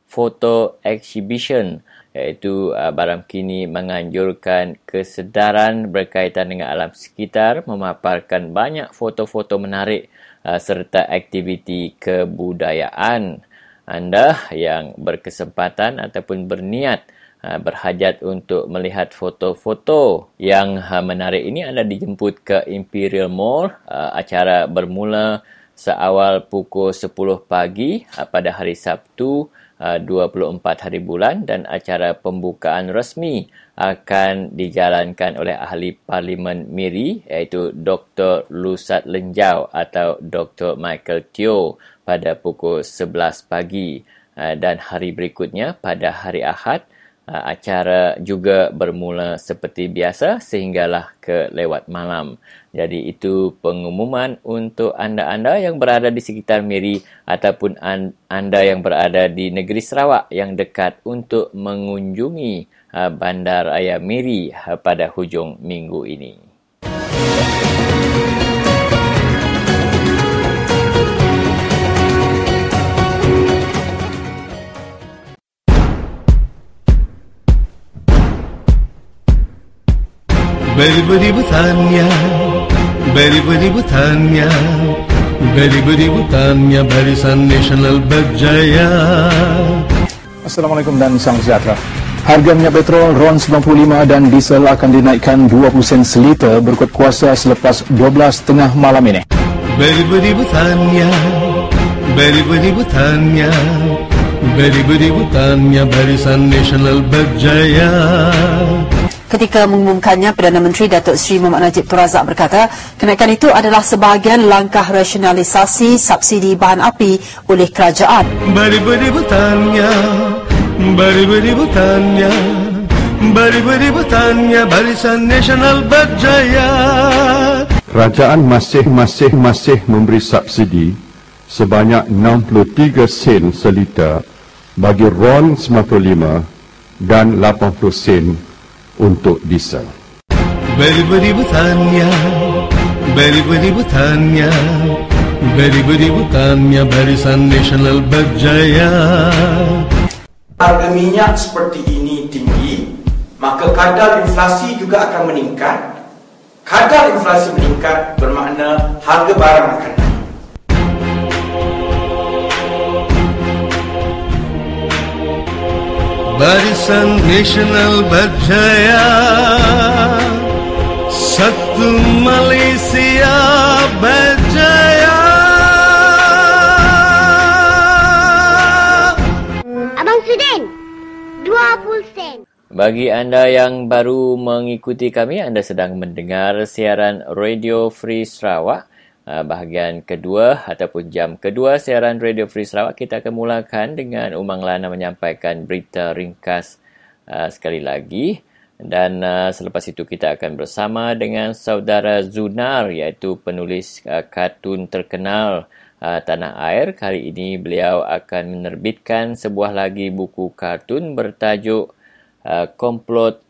photo exhibition iaitu uh, Baram kini menganjurkan kesedaran berkaitan dengan alam sekitar memaparkan banyak foto-foto menarik uh, serta aktiviti kebudayaan. Anda yang berkesempatan ataupun berniat uh, berhajat untuk melihat foto-foto yang menarik ini anda dijemput ke Imperial Mall. Acara bermula seawal pukul 10 pagi pada hari Sabtu 24 uh, hari bulan dan acara pembukaan resmi akan dijalankan oleh ahli parlimen Miri iaitu Dr. Lusat Lenjau atau Dr. Michael Teo pada pukul 11 pagi uh, dan hari berikutnya pada hari Ahad acara juga bermula seperti biasa sehinggalah ke lewat malam. Jadi itu pengumuman untuk anda-anda yang berada di sekitar Miri ataupun anda yang berada di negeri Sarawak yang dekat untuk mengunjungi uh, Bandar Ayam Miri uh, pada hujung minggu ini. Beri-beri bertanya Beri-beri bertanya Beri-beri bertanya Barisan Nasional Berjaya Assalamualaikum dan salam sejahtera. Harga minyak petrol RON 95 dan diesel akan dinaikkan 20 sen seliter berikut kuasa selepas 12 tengah malam ini. Beri-beri bertanya Beri-beri bertanya Beri-beri bertanya Barisan Nasional Berjaya Ketika mengumumkannya, Perdana Menteri Datuk Seri Muhammad Najib Tun Razak berkata, kenaikan itu adalah sebahagian langkah rasionalisasi subsidi bahan api oleh kerajaan. Beri-beri bertanya, beri-beri bertanya, beri-beri bertanya, Barisan Nasional berjaya. Kerajaan masih-masih masih memberi subsidi sebanyak 63 sen seliter bagi RON 95 dan 80 sen untuk diesel. Beri-beri bertanya, beri-beri bertanya, beri-beri bertanya, Barisan Nasional berjaya. Harga minyak seperti ini tinggi, maka kadar inflasi juga akan meningkat. Kadar inflasi meningkat bermakna harga barang akan naik. Barisan Nasional berjaya Satu Malaysia berjaya Abang Sudin, 20 sen. Bagi anda yang baru mengikuti kami, anda sedang mendengar siaran Radio Free Sarawak bahagian kedua ataupun jam kedua siaran Radio Free Sarawak kita akan mulakan dengan Umang Lana menyampaikan berita ringkas uh, sekali lagi. Dan uh, selepas itu kita akan bersama dengan saudara Zunar iaitu penulis kartun terkenal tanah air. Kali ini beliau akan menerbitkan sebuah lagi buku kartun bertajuk Komplot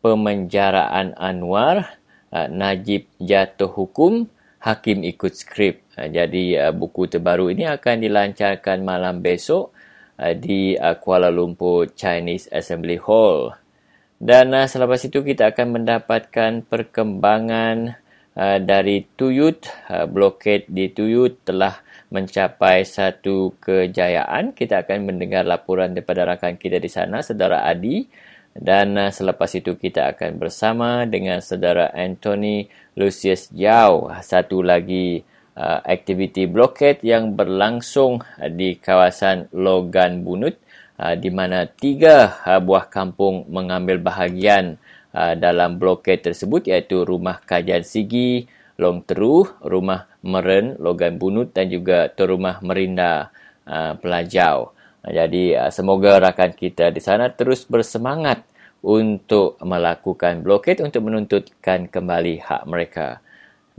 Pemenjaraan Anwar Najib Jatuh Hukum Hakim ikut skrip. Uh, jadi uh, buku terbaru ini akan dilancarkan malam besok uh, di Kuala Lumpur Chinese Assembly Hall. Dan selepas itu kita akan mendapatkan perkembangan dari Tuyut. Blokade di Tuyut telah mencapai satu kejayaan. Kita akan mendengar laporan daripada rakan kita di sana, Saudara Adi. Dan selepas itu kita akan bersama dengan Saudara Anthony Lucius Yao. Satu lagi uh, aktiviti blokade yang berlangsung di kawasan Logan Bunut uh, di mana tiga uh, buah kampung mengambil bahagian uh, dalam blokade tersebut iaitu Rumah Kajian Sigi, Long Teru, Rumah Meren, Logan Bunut dan juga Rumah Merinda uh, Pelajau. Uh, jadi uh, semoga rakan kita di sana terus bersemangat untuk melakukan blokade untuk menuntutkan kembali hak mereka.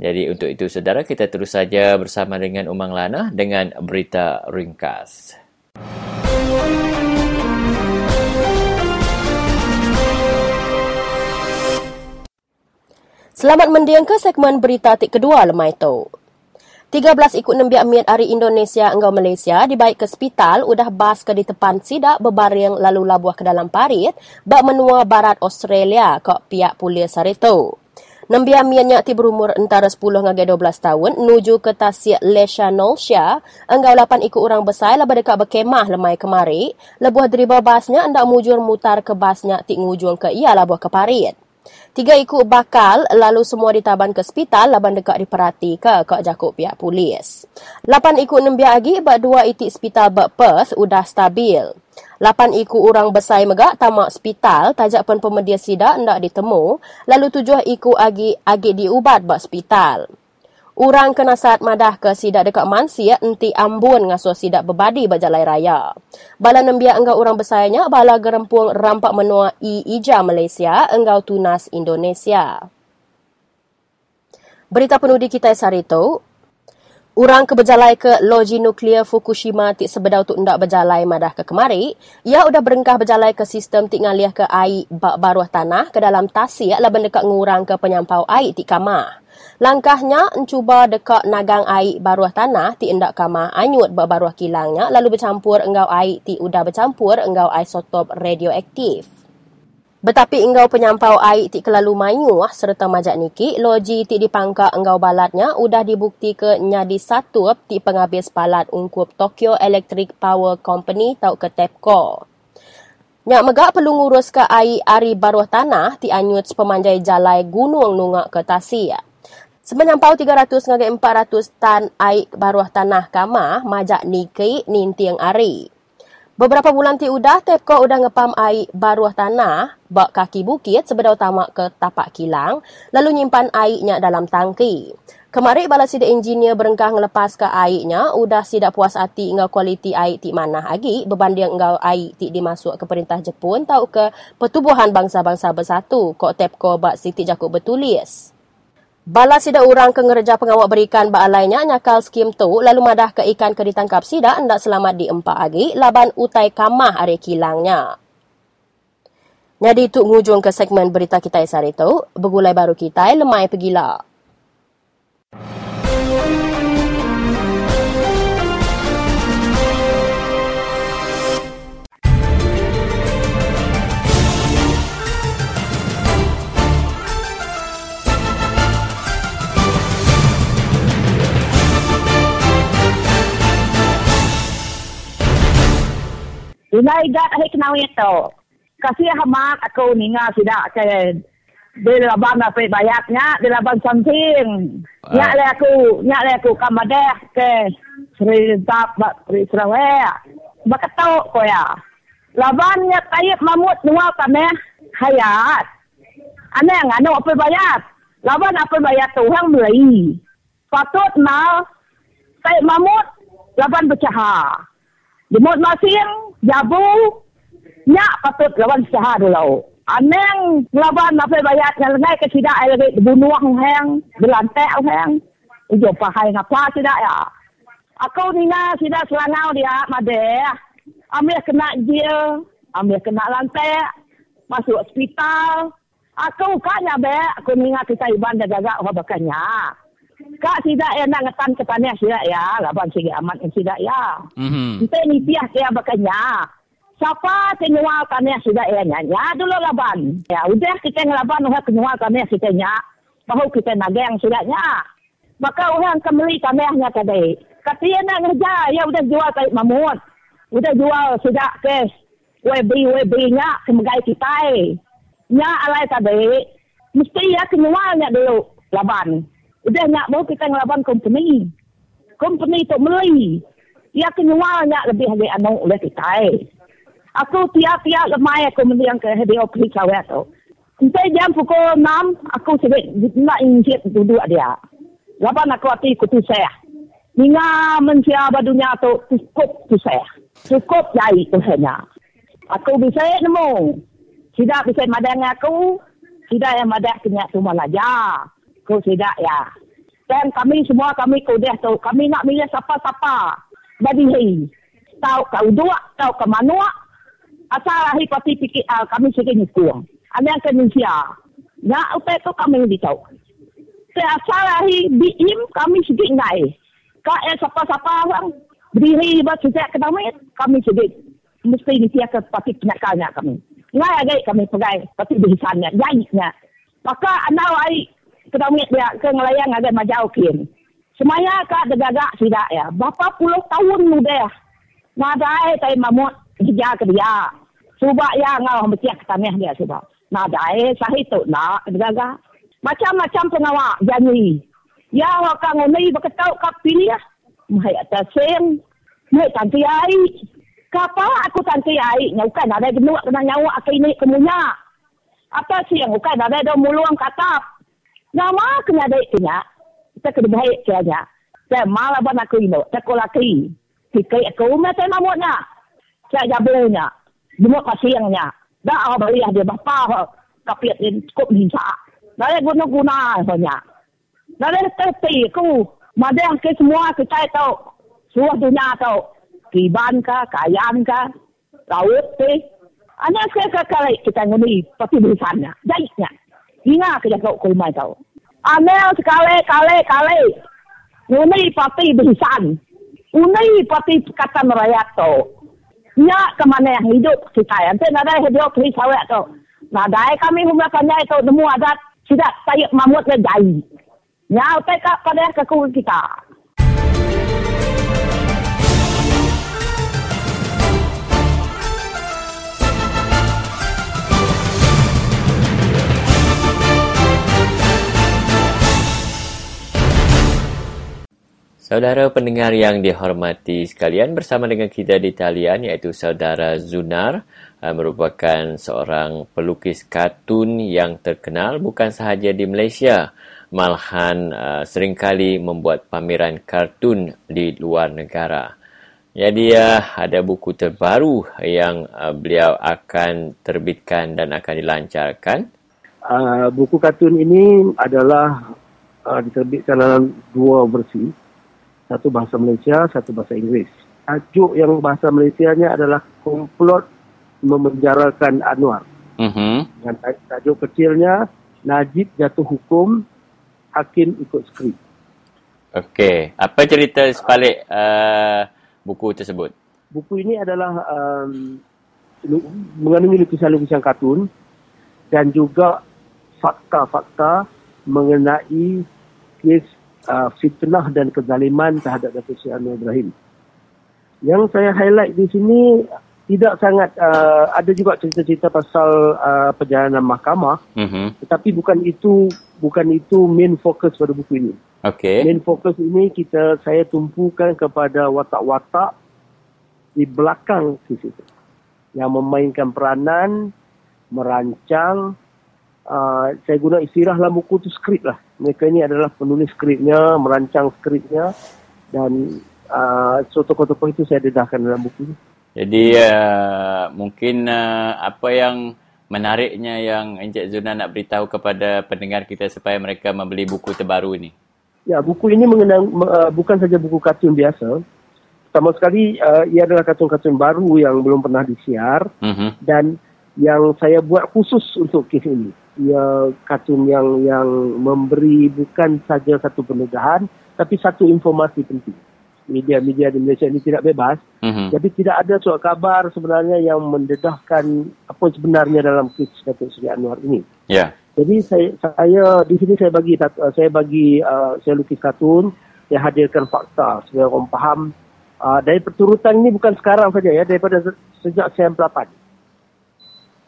Jadi untuk itu saudara kita terus saja bersama dengan Umang Lana dengan berita ringkas. Selamat mendiang ke segmen berita tik kedua lemai. 13 ikut nembiak miat hari Indonesia enggau Malaysia dibaik ke hospital udah bas ke di tepan sidak berbaring lalu labuah ke dalam parit bak menua barat Australia ke pihak polis hari tu. Nembiak miatnya ti berumur antara 10 hingga 12 tahun nuju ke tasik Lesha Nolsha enggau 8 ikut orang besar lebih dekat berkemah lemai kemari lebuah deriba basnya hendak mujur mutar ke basnya ti ngujung ke ia labuah ke parit. Tiga ikut bakal lalu semua ditaban ke hospital laban dekat diperhati ke kak jakuk pihak polis. Lapan ikut nembiak lagi bak dua itik hospital bak Perth udah stabil. Lapan ikut orang besar megak tamak hospital tajak pun pemedia sidak ndak ditemu lalu tujuh ikut agi agi diubat bak hospital. Urang kena saat madah ke sidak dekat Mansia enti ambun ngasuh sidak berbadi berjalai raya. Bala nembia enggau orang besarnya bala gerempung rampak menua I Ija Malaysia enggau tunas Indonesia. Berita penuh di kita hari itu, Urang ke berjalai ke loji nuklear Fukushima tik sebedau untuk ndak berjalai madah ke kemari, ia sudah berengkah berjalai ke sistem tik ngaliah ke air bak baruah tanah ke dalam tasik laban dekat ngurang ke penyampau air tik kamah. Langkahnya mencuba dekat nagang air baruah tanah ti endak kamah anyut baruah kilangnya lalu bercampur enggau air ti udah bercampur enggau isotop radioaktif. Betapi enggau penyampau air ti kelalu mayu serta majak niki, loji ti dipangka enggau balatnya udah dibukti ke nyadi satu ti penghabis balat ungkup Tokyo Electric Power Company tau ke TEPCO. Nyak megak perlu ngurus ke air ari baruah tanah ti anyut pemanjai jalai gunung nungak ke Tasik. Semenyampau 300 hingga 400 tan air baruah tanah kama majak niki nintiang ari. Beberapa bulan ti udah Tepco udah ngepam air baruah tanah bak kaki bukit sebedau tamak ke tapak kilang lalu nyimpan airnya dalam tangki. Kemarin bala sida engineer berengkah ngelepas ke airnya udah sida puas hati ngau kualiti air ti mana lagi berbanding ngau air ti dimasuk ke perintah Jepun tau ke pertubuhan bangsa-bangsa bersatu kok Tepco bak Siti Jakub bertulis. Bala sida orang ke ngereja pengawak berikan ba lainnya nyakal skim tu lalu madah ke ikan ke ditangkap sida hendak selamat di empat lagi laban utai kamah are kilangnya. Jadi tu ngujung ke segmen berita kita hari itu, bergulai baru kita lemai pergilah. Inai gat hai kenau itu. Kasih hamak aku ninga sidak ke di labang apa bayatnya di labang something. Uh. Nyak le aku, nyak le aku kamadeh ke Sri Tap Sri Sarawak. Bakatau ko ya. Labannya tayip mamut nuwa kami hayat. Ane ngano apa bayat? Laban apa bayat Tuhan mulai. Patut mal tayip mamut laban bercahaya. Demot masing, jabu, nyak patut lawan sahar dulu. Aneng lawan apa bayat yang lengai ke tidak ay lagi bunuh hang, belantai hang. Ujo pahai ngapa tidak ya. Aku nina tidak selangau dia made. Ambil kena dia, ambil kena lantai, masuk hospital. Aku kanya be, aku ninga kita iban dah gagak apa bakanya. Kak sidak ya nak ngetan ke tanah sidak ya. Laban sikit amat sidak ya. Mhm. Kita ni piah dia berkenya. Siapa kenyual tanah sidak ya nyanya dulu laban. Ya udah kita ngelaban udah kenyual tanah kita nya. Bahu kita nagang sidaknya. Maka orang kembali tanahnya tadi. Katanya nak ngejar ya udah jual kayak mamut. Udah jual sidak ke WB WB nya kemegai kita. Nya alai tadi. Mesti ya kenyualnya dulu laban. Udah nak mau kita ngelaban company. Company tu beli. Ya kenyualnya lebih dari anu oleh kita. Aku tiap-tiap lemai aku beli yang ke hadiah pergi kawat tu. Sampai jam pukul 6, aku sedek nak injit duduk dia. Laban aku hati kutu saya. Hingga mensia badunya tu cukup tu saya. Cukup jahit tu hanya. Aku bisa nemu. Tidak bisa madang aku. Tidak yang madang kena semua lajar kau tidak ya. Dan kami semua kami kudah tu. Kami nak milih siapa-siapa. Bagi hei. Tahu kau dua, tahu ke manua. Asal lahir pasti fikir uh, kami sikit ni kurang. Ada yang kenusia. Ya, utai tu kami di tahu. Saya asal lahir biim kami sikit ngai. Kau yang siapa-siapa orang. Berdiri buat sejak kedamai, kami sedih. Mesti ni siapa pasti penyakalnya kami. Ngai agak kami pegai, pasti behisannya, jahitnya. Maka anak ai kedamit dia ke ngelayang agak majau kin. Semaya kak degagak sidak ya. Berapa puluh tahun muda. Nadai tay mamut hija ke dia. Cuba ya ngau mesti ke tanah dia cuba. Nadai sahih tu nak degagak. Macam-macam pengawak janji. Ya wakang ngoni berketau kap pilih ya. Mahai atas sen. Mahai tanti ai. Kapa aku tanti ai. Nyaukan ada genuk kena nyawa aku ini kemunya. Apa sih yang bukan ada ada muluang katap. Nama kena ada kena. Kita kena baik kena. Saya malah ban aku ini. Saya kolaki. Hikai aku umar saya mamutnya. Saya jabunya. Demuk pasiangnya. Dah awak beri dia bapa. Kapiat ini cukup bisa. Dari guna-guna hanya. Dari terti aku. Madang ke semua kita tahu. Suah dunia tahu. Kiban ka, kayan ka, laut ke. Hanya sekali kita nguni pasti berusaha. Jahitnya. Ingat kerja kau kulmai tahu. Amel sekali, kali, kali. Nguni pasti berusaha. Nguni pasti kata merayat tu. Nya kemana yang hidup kita. Nanti ada hidup di sawit tu. Nadai kami humlakannya itu nemu adat tidak saya mamut le jai. Nya utai kak pada keku kita. Saudara pendengar yang dihormati sekalian, bersama dengan kita di talian iaitu saudara Zunar uh, merupakan seorang pelukis kartun yang terkenal bukan sahaja di Malaysia, malahan uh, seringkali membuat pameran kartun di luar negara. Jadi uh, ada buku terbaru yang uh, beliau akan terbitkan dan akan dilancarkan. Uh, buku kartun ini adalah uh, diterbitkan dalam dua versi satu bahasa Malaysia, satu bahasa Inggeris. Tajuk yang bahasa Malaysianya adalah Komplot Memenjarakan Anwar. Dengan tajuk kecilnya Najib Jatuh Hukum, Hakim Ikut Skrip. Okey, apa cerita sebalik uh, buku tersebut? Buku ini adalah um, mengandungi lukisan-lukisan kartun dan juga fakta-fakta mengenai kes uh, fitnah dan kezaliman terhadap Datuk Seri Anwar Ibrahim. Yang saya highlight di sini tidak sangat uh, ada juga cerita-cerita pasal uh, perjalanan mahkamah, Mm-hmm. tetapi bukan itu bukan itu main fokus pada buku ini. Okey. Main fokus ini kita saya tumpukan kepada watak-watak di belakang sisi itu yang memainkan peranan, merancang. Uh, saya guna istilah buku itu skrip lah. Mereka ini adalah penulis skripnya, merancang skripnya dan uh, tokoh-tokoh itu saya dedahkan dalam buku ini. Jadi uh, mungkin uh, apa yang menariknya yang Encik Zuna nak beritahu kepada pendengar kita supaya mereka membeli buku terbaru ini? Ya, buku ini mengenang uh, bukan saja buku kartun biasa. Pertama sekali uh, ia adalah kartun-kartun baru yang belum pernah disiar Mm-hmm. dan yang saya buat khusus untuk kes ini. Ia kartun yang yang memberi bukan saja satu pendedahan tapi satu informasi penting. Media-media di Malaysia ini tidak bebas. Mhm. Jadi tidak ada surat kabar sebenarnya yang mendedahkan apa sebenarnya dalam kes Datuk Seri Anwar ini. Ya. Jadi saya saya di sini saya bagi uh, saya bagi uh, saya lukis kartun, saya hadirkan fakta supaya orang faham uh, dari perturutan ini bukan sekarang saja ya daripada se- sejak 98.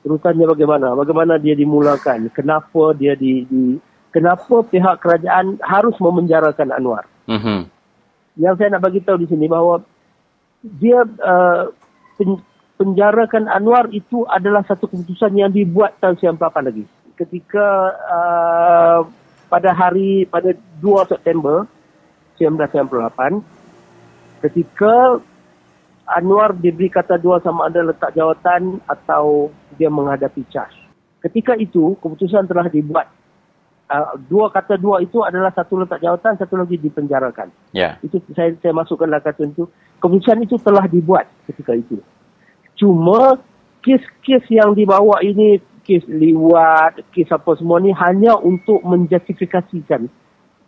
Urutannya bagaimana? Bagaimana dia dimulakan? Kenapa dia di, di kenapa pihak kerajaan harus memenjarakan Anwar? Mhm. Yang saya nak bagi tahu di sini bahawa dia uh, pen, penjarakan Anwar itu adalah satu keputusan yang dibuat tahun 98 lagi. Ketika uh, pada hari pada 2 September 1998 ketika Anwar diberi kata dua sama ada letak jawatan atau dia menghadapi charge. Ketika itu keputusan telah dibuat. Uh, dua kata dua itu adalah satu letak jawatan, satu lagi dipenjarakan. Ya. Itu saya saya masukkan dalam kartun itu. Keputusan itu telah dibuat ketika itu. Cuma kes-kes yang dibawa ini kes liwat, kes apa semua ni hanya untuk menjustifikasikan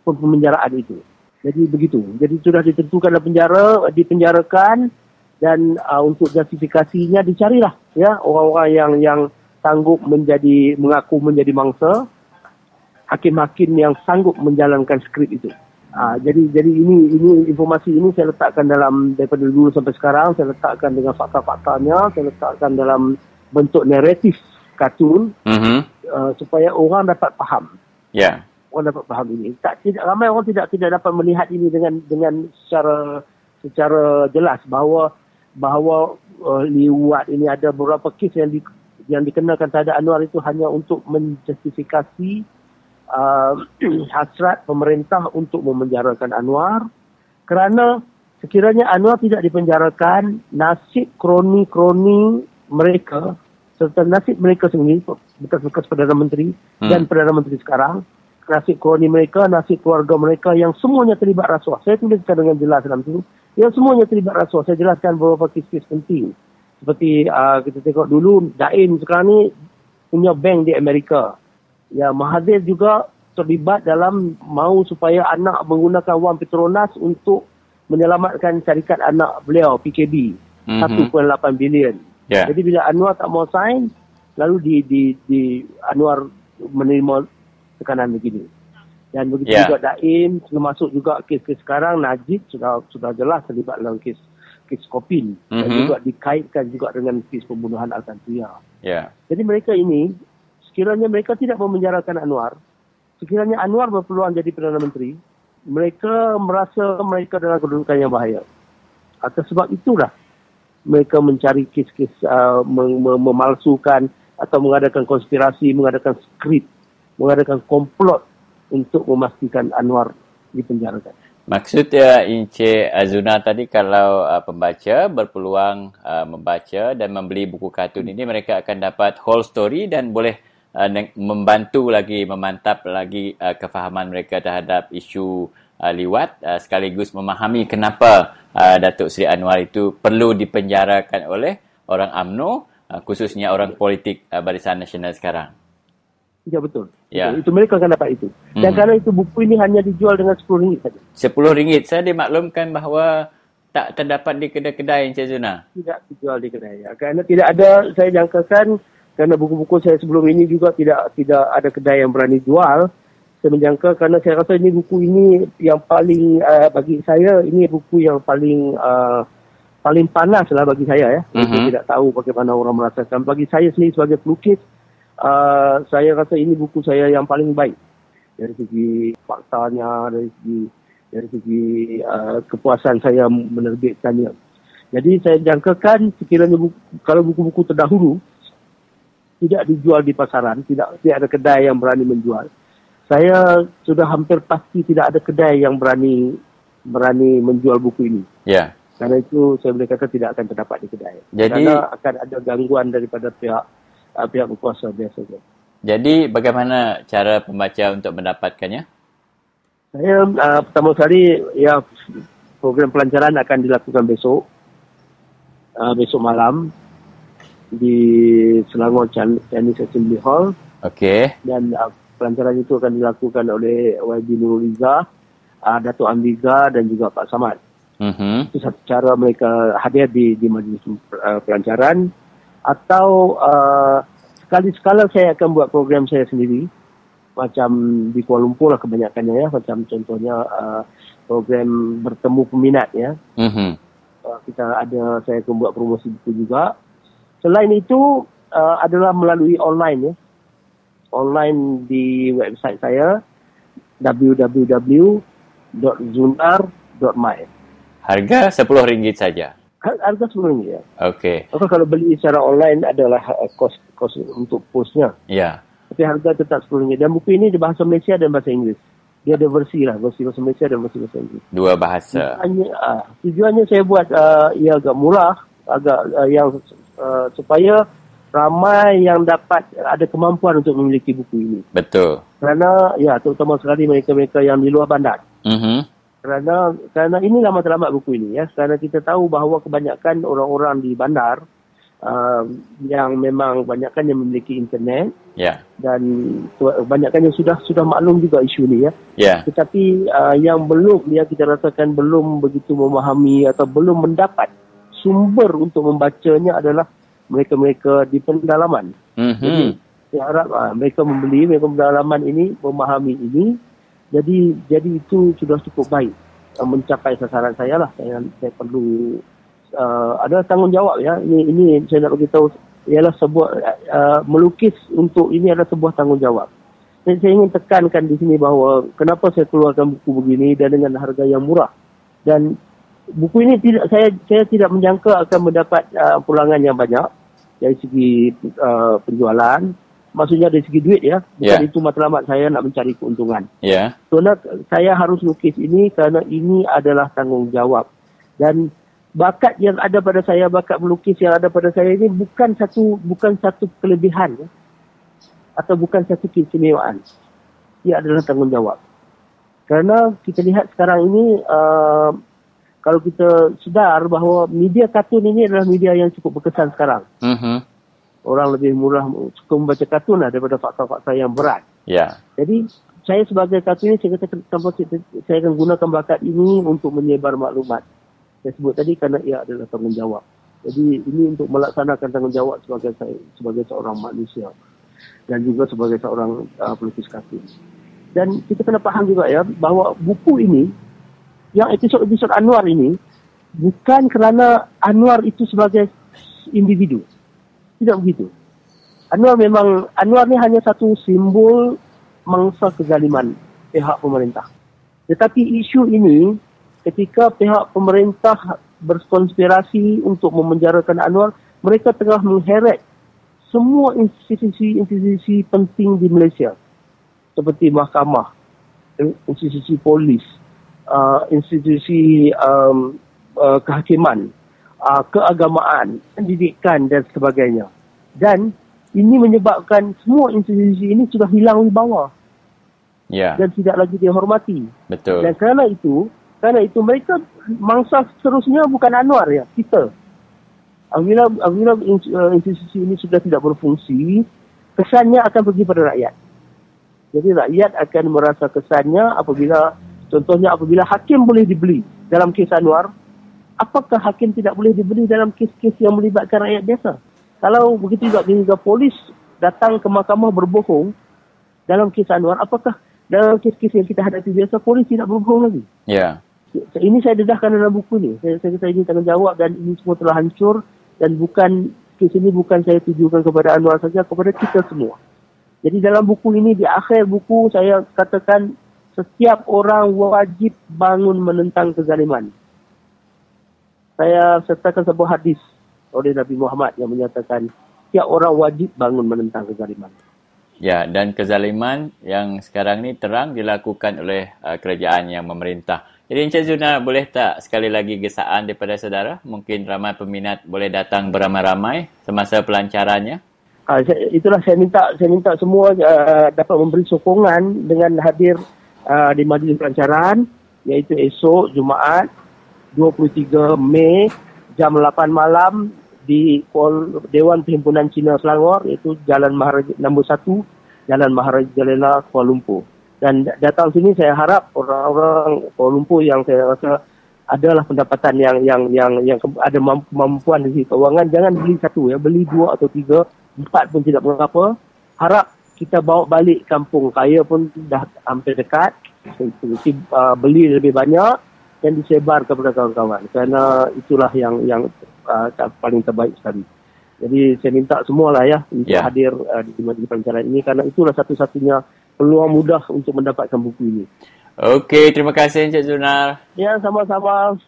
pemenjaraan itu. Jadi begitu. Jadi sudah ditentukan dalam penjara, dipenjarakan dan uh, untuk justifikasinya dicarilah ya orang-orang yang yang sanggup menjadi mengaku menjadi mangsa hakim-hakim yang sanggup menjalankan skrip itu. Uh, jadi jadi ini ini informasi ini saya letakkan dalam daripada dulu sampai sekarang saya letakkan dengan fakta-faktanya, saya letakkan dalam bentuk naratif kartun Mhm. uh, supaya orang dapat faham. Ya. Orang dapat faham ini. Tak tidak ramai orang tidak tidak dapat melihat ini dengan dengan secara secara jelas bahawa bahawa uh, liwat ini ada beberapa kes yang di, yang dikenakan terhadap Anwar itu hanya untuk menjustifikasi uh, [clears throat] hasrat pemerintah untuk memenjarakan Anwar kerana sekiranya Anwar tidak dipenjarakan nasib kroni-kroni mereka serta nasib mereka sendiri bekas-bekas Perdana Menteri Hmm. dan Perdana Menteri sekarang nasib kroni mereka, nasib keluarga mereka yang semuanya terlibat rasuah. Saya tuliskan dengan jelas dalam itu. Yang semuanya terlibat rasuah. Saya jelaskan beberapa kes-kes penting. Seperti uh, kita tengok dulu, Daim sekarang ni punya bank di Amerika. Ya, Mahathir juga terlibat dalam mau supaya anak menggunakan wang Petronas untuk menyelamatkan syarikat anak beliau, PKB. Mhm. 1.8 bilion. Ya. Jadi bila Anwar tak mau sign, lalu di di di Anwar menerima tekanan begini. Dan begitu Ya. juga Daim, termasuk juga kes-kes sekarang Najib sudah sudah jelas terlibat dalam kes kes Kopin dan Mhm. juga dikaitkan juga dengan kes pembunuhan Al-Tantuya. Ya. Jadi mereka ini sekiranya mereka tidak memenjarakan Anwar, sekiranya Anwar berpeluang jadi Perdana Menteri, mereka merasa mereka dalam kedudukan yang bahaya. Atas sebab itulah mereka mencari kes-kes uh, mem- mem- memalsukan atau mengadakan konspirasi, mengadakan skrip, mengadakan komplot untuk memastikan Anwar dipenjarakan. Maksud uh, Encik Azuna tadi kalau uh, pembaca berpeluang uh, membaca dan membeli buku kartun ini mereka akan dapat whole story dan boleh uh, membantu lagi memantap lagi uh, kefahaman mereka terhadap isu uh, liwat uh, sekaligus memahami kenapa uh, Datuk Seri Anwar itu perlu dipenjarakan oleh orang AMNO uh, khususnya orang politik uh, Barisan Nasional sekarang. Ya betul. Ya. Itu mereka akan dapat itu. Dan Mhm. kerana itu buku ini hanya dijual dengan RM10 saja. RM10 saya dimaklumkan bahawa tak terdapat di kedai-kedai Encik Azuna. tidak dijual di kedai. Ya. Kerana tidak ada, saya jangkakan kerana buku-buku saya sebelum ini juga tidak tidak ada kedai yang berani jual. Saya menjangka kerana saya rasa ini buku ini yang paling uh, bagi saya ini buku yang paling uh, paling panas lah bagi saya ya. Mhm. Saya tidak tahu bagaimana orang merasakan. Bagi saya sendiri sebagai pelukis, uh, saya rasa ini buku saya yang paling baik dari segi faktanya, dari segi dari segi uh, kepuasan saya menerbitkannya. Jadi saya jangkakan sekiranya buku, kalau buku-buku terdahulu tidak dijual di pasaran, tidak tidak ada kedai yang berani menjual. Saya sudah hampir pasti tidak ada kedai yang berani berani menjual buku ini. Ya. Karena itu saya boleh kata tidak akan terdapat di kedai. Jadi- Kerana akan ada gangguan daripada pihak uh, pihak berkuasa biasanya. Jadi bagaimana cara pembaca untuk mendapatkannya? Saya uh, pertama sekali ya program pelancaran akan dilakukan besok uh, besok malam di Selangor Chinese Assembly Hall Okey. dan uh, pelancaran itu akan dilakukan oleh YB Nurul Izzah, uh, Datuk Ambiga dan juga Pak Samad. Mhm. Itu satu cara mereka hadir di di majlis uh, pelancaran atau uh, sekali-sekala saya akan buat program saya sendiri macam di Kuala Lumpur lah kebanyakannya ya macam contohnya uh, program bertemu peminat ya Mhm. uh, kita ada saya akan buat promosi buku juga selain itu uh, adalah melalui online ya online di website saya www.zunar.my Harga RM10 saja. Har- harga RM10 ya Okey. Maka kalau beli secara online adalah uh, kos kos untuk posnya. Ya. Tapi harga tetap RM10. Dan buku ini di bahasa Malaysia dan bahasa Inggeris. Dia ada versi lah, versi bahasa Malaysia dan versi bahasa Inggeris. Dua bahasa. Tujuannya, uh, tujuannya saya buat uh, ia agak murah, agak uh, yang uh, supaya ramai yang dapat ada kemampuan untuk memiliki buku ini. Betul. Kerana ya terutama sekali mereka-mereka yang di luar bandar. Mhm. Kerana kerana inilah matlamat buku ini ya. Kerana kita tahu bahawa kebanyakan orang-orang di bandar uh, yang memang kebanyakan yang memiliki internet Ya. dan kebanyakan yang sudah sudah maklum juga isu ni ya. Ya. Tetapi uh, yang belum ya kita rasakan belum begitu memahami atau belum mendapat sumber untuk membacanya adalah mereka-mereka di pendalaman. Jadi Mhm. saya harap uh, mereka membeli mereka pendalaman ini memahami ini jadi jadi itu sudah cukup baik uh, mencapai sasaran saya lah. Saya saya perlu uh, ada tanggungjawab ya. Ini ini saya nak beritahu ialah sebuah uh, melukis untuk ini adalah sebuah tanggungjawab. Dan saya ingin tekankan di sini bahawa kenapa saya keluarkan buku begini dan dengan harga yang murah. Dan buku ini tidak saya saya tidak menyangka akan mendapat uh, pulangan yang banyak dari segi uh, penjualan maksudnya dari segi duit ya bukan Ya. itu matlamat saya nak mencari keuntungan Ya. kerana saya harus lukis ini kerana ini adalah tanggungjawab dan bakat yang ada pada saya bakat melukis yang ada pada saya ini bukan satu bukan satu kelebihan ya. atau bukan satu keistimewaan ia adalah tanggungjawab kerana kita lihat sekarang ini uh, kalau kita sedar bahawa media kartun ini adalah media yang cukup berkesan sekarang Mhm. Orang lebih murah suka membaca kartun lah daripada fakta-fakta yang berat Ya. jadi saya sebagai kartunis saya kata tanpa saya akan gunakan bakat ini untuk menyebar maklumat. Saya sebut tadi kerana ia adalah tanggungjawab. Jadi ini untuk melaksanakan tanggungjawab sebagai saya sebagai seorang manusia dan juga sebagai seorang uh, pelukis kartun. Dan kita kena faham juga ya bahawa buku ini yang episod-episod Anwar ini bukan kerana Anwar itu sebagai individu. Tidak begitu. Anwar memang Anwar ni hanya satu simbol mangsa kezaliman pihak pemerintah. Tetapi isu ini ketika pihak pemerintah berkonspirasi untuk memenjarakan Anwar, mereka tengah mengheret semua institusi-institusi penting di Malaysia seperti mahkamah, institusi polis, uh, institusi um, uh, kehakiman, uh, keagamaan, pendidikan dan sebagainya. Dan ini menyebabkan semua institusi ini sudah hilang wibawa Ya. dan tidak lagi dihormati. Betul. Dan kerana itu, kerana itu mereka mangsa seterusnya bukan Anwar ya, kita. Apabila, apabila uh, institusi ini sudah tidak berfungsi, kesannya akan pergi pada rakyat. Jadi rakyat akan merasa kesannya apabila, contohnya apabila hakim boleh dibeli dalam kes Anwar, apakah hakim tidak boleh dibeli dalam kes-kes yang melibatkan rakyat biasa? Kalau begitu juga hingga polis datang ke mahkamah berbohong dalam kes Anwar, apakah dalam kes-kes yang kita hadapi biasa, polis tidak berbohong lagi? Ya. Ini saya dedahkan dalam buku ni. Saya, saya kata ini tanggungjawab dan ini semua telah hancur dan bukan kes ini bukan saya tujukan kepada Anwar saja, kepada kita semua. Jadi dalam buku ini, di akhir buku saya katakan setiap orang wajib bangun menentang kezaliman. Saya sertakan sebuah hadis oleh Nabi Muhammad yang menyatakan setiap orang wajib bangun menentang kezaliman. Ya, dan kezaliman yang sekarang ni terang dilakukan oleh uh, kerajaan yang memerintah. Jadi Encik Zuna, boleh tak sekali lagi gesaan daripada saudara? Mungkin ramai peminat boleh datang beramai-ramai semasa pelancarannya. Uh, saya, itulah saya minta saya minta semua uh, dapat memberi sokongan dengan hadir uh, di majlis pelancaran iaitu esok Jumaat 23 Mei jam 8 malam di Dewan Perhimpunan Cina Selangor iaitu Jalan Maharaja nombor 1 Jalan Maharaja Jalila Kuala Lumpur. Dan da- datang sini saya harap orang-orang Kuala Lumpur yang saya rasa adalah pendapatan yang yang yang yang ada mam- kemampuan di sisi keuangan jangan beli satu ya. Beli dua atau tiga empat pun tidak mengapa. Harap kita bawa balik kampung kaya pun dah hampir dekat. Uh, beli lebih banyak dan disebar kepada kawan-kawan kerana itulah yang yang uh, paling terbaik sekali jadi saya minta semualah ya untuk Ya. hadir uh, di, di perbincangan ini kerana itulah satu-satunya peluang mudah untuk mendapatkan buku ini Okey, terima kasih Encik Zunar. ya sama-sama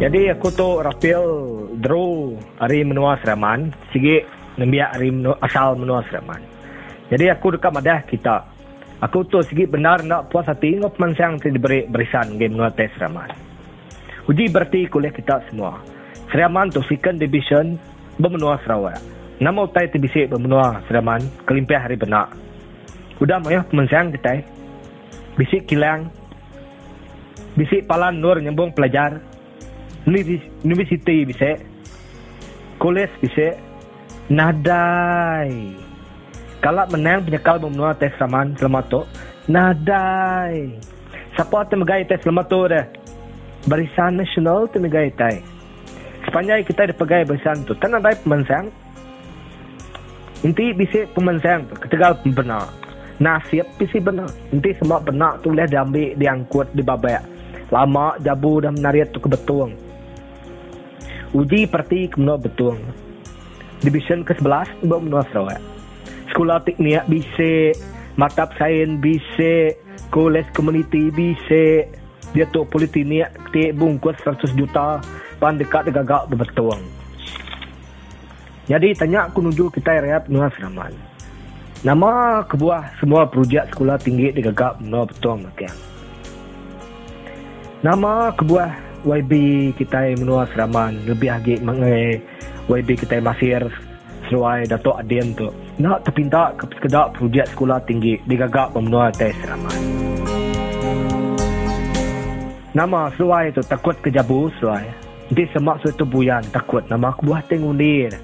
Jadi aku tu Rafael Drew hari menua Seraman, sigi nembiak menua, asal menua Seraman. Jadi aku dekat madah kita. Aku tu sigi benar nak puas hati ngop mansang ti diberi berisan game menua tes Seraman. Uji berarti kuliah kita semua. Seraman tu second division bermenua Sarawak. Nama utai ti bisik bermenua Seraman, kelimpiah hari benak. Udah maya pemansang kita. Bisik kilang. Bisik palan nur nyambung pelajar. Universi- University bisa Kolej bisa Nadai Kalau menang penyekal membenua tes saman selama tu. Nadai. Siapa tu megai tes selama tu dah Barisan Nasional tu megai tai. Sepanjang kita ada pegai barisan tu Tak nadai pemansang Inti bisa tu Ketegal benar. Nasib bisa benar. Inti semua benar tu boleh diambil Diangkut, dibabak Lama jabu dan menariat tu kebetulan Uji parti kemenua betul. Division ke-11 buat menua Sarawak. Sekolah teknik bisa, matap sains bisa, kolej komuniti bisa. Dia tu politeknik tik bungkus 100 juta, pan dekat gagak betul. Jadi tanya aku nuju kita rakyat menua Seraman. Nama kebuah semua projek sekolah tinggi di gagak menua betul makian. Nama kebuah YB kita menua Seraman lebih lagi mengenai YB kita Masir Seruai Datuk Adin tu nak terpinta ke sekedar projek sekolah tinggi digagak pemenua tes Seraman. Nama Seruai tu takut kejabu Seruai. Nanti semak suatu buyan takut nama aku buah tengundir.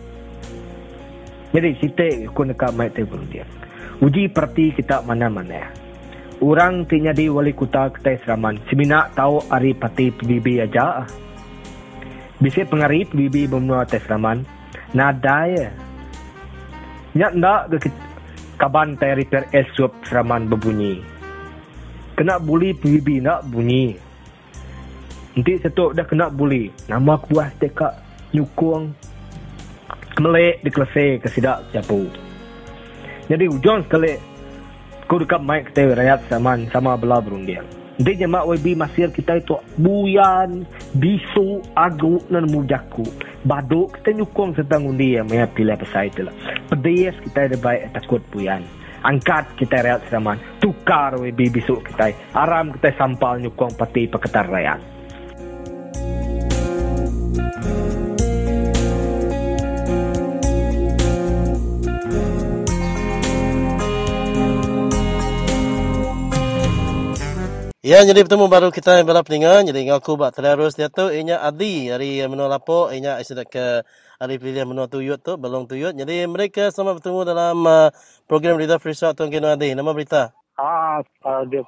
Jadi sitik aku dekat mai table dia. Uji parti kita mana-mana. Orang tinya di wali kota Ketai Seraman. Semina tahu hari parti PBB aja. Bisa pengari PBB bermenua Ketai Seraman. Nada ya. Nyak ndak ke kaban tay repair esop Seraman berbunyi. Kena bully PBB nak bunyi. Nanti satu dah kena bully. Nama aku buah tekak nyukung melek di kelese ke sidak japu. Jadi ujung sekali kau dekat mic kita rakyat sama sama belah berundian. Nanti jemaah YB masir kita itu buyan, bisu, agu dan mujaku. Baduk kita nyukung tentang undi yang maya pilih pesai itu lah. Pedes kita ada baik takut buyan. Angkat kita rakyat sama tukar YB bisu kita. Aram kita sampal nyukung pati peketar rakyat. Ya, jadi bertemu baru kita yang bela peningan. Jadi ngaku buat terus dia tu. Inya Adi dari menua lapo. Inya sudah ke hari pilihan menua tuyut tu. Belum tuyut. Jadi mereka sama bertemu dalam uh, program Berita Free Shot Tuan Kino Adi. Nama berita? Ah, uh, dia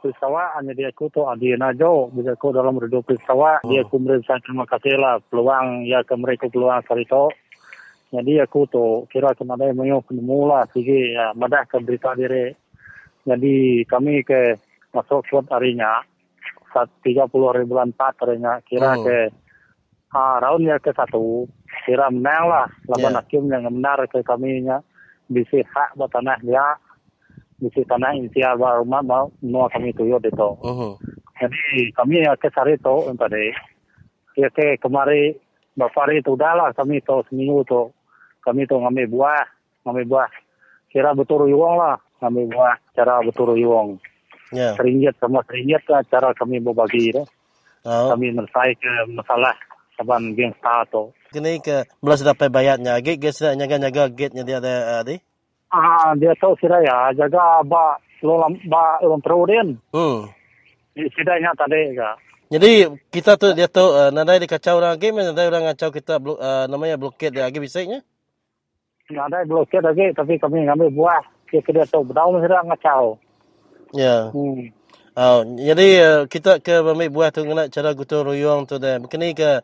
hanya dia aku tu dia najo bila aku dalam radio pesawat dia aku merasa terima kasih lah peluang ya ke mereka peluang kali tu. Jadi aku tu kira menyo penemu lah sigi ya madah ke berita diri. Jadi kami ke masuk slot harinya saat 30 hari bulan 4 harinya kira Hmm. ke ah roundnya ke satu kira menang lah lawan Ya. hakim yang benar ke kami nya bisa hak buat tanah dia bisa tanah intiar baru rumah mau mau kami tuyul itu. Uh-huh. Jadi kami ya ke sari tu tadi. Ya ke kemari bapak hari itu dah lah kami tu seminggu tu kami tu ngambil buah ngambil buah kira betul yuang lah ngambil buah cara betul yuang. Ya. Seringgit sama seringgit lah cara kami berbagi tu. Oh. Kami menyelesaikan ke masalah saban gangsta tu. Kini ke belas dapat bayarnya. Gate gate sudah nyaga-nyaga gate nya dia ada uh, Adi. Ah, dia tahu sira ya jaga ba lo lam ba orang terudin. Hmm. Sidanya tadi ka. Jadi kita tu dia tu uh, nadai dikacau orang game, nadai orang ngacau kita blo, uh, namanya blokade dia lagi bisanya. Ada blokir lagi tapi kami ngambil buah. Dia kena tahu berdaun sudah ngacau. Ya. Hmm. Oh, jadi uh, kita ke ambil buah tu kena cara gotong royong tu dah. Kini ke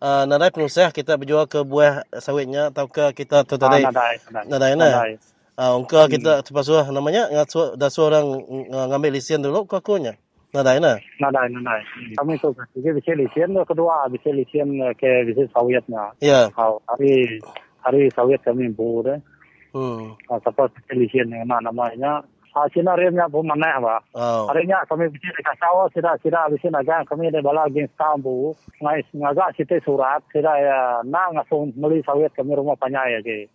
uh, nadai pengusaha kita berjual ke buah sawitnya atau ke kita tu tadi. Ah, nadai, nadai. Nadai na. Nadai. Ah, ungka kita terpaksa namanya dah suruh orang ng- ngambil lisen dulu ke akunya. Nadai na. Nadai, nadai. Kami tu bisa bisa lisian tu kedua bisa lisian eh, ke bisa sawiatnya. Ya. Oh, hari hari sawiat kami bu deh. Hmm. Ah, bisa lisian yang namanya? Ah, Cina remnya pun mana apa? Oh. Harinya kami bisa dikasau sida sida bisa naga kami ada bala geng stambu ngai ngaga site surat sida ya na ngasong meli sawiat kami rumah panyai ya ke.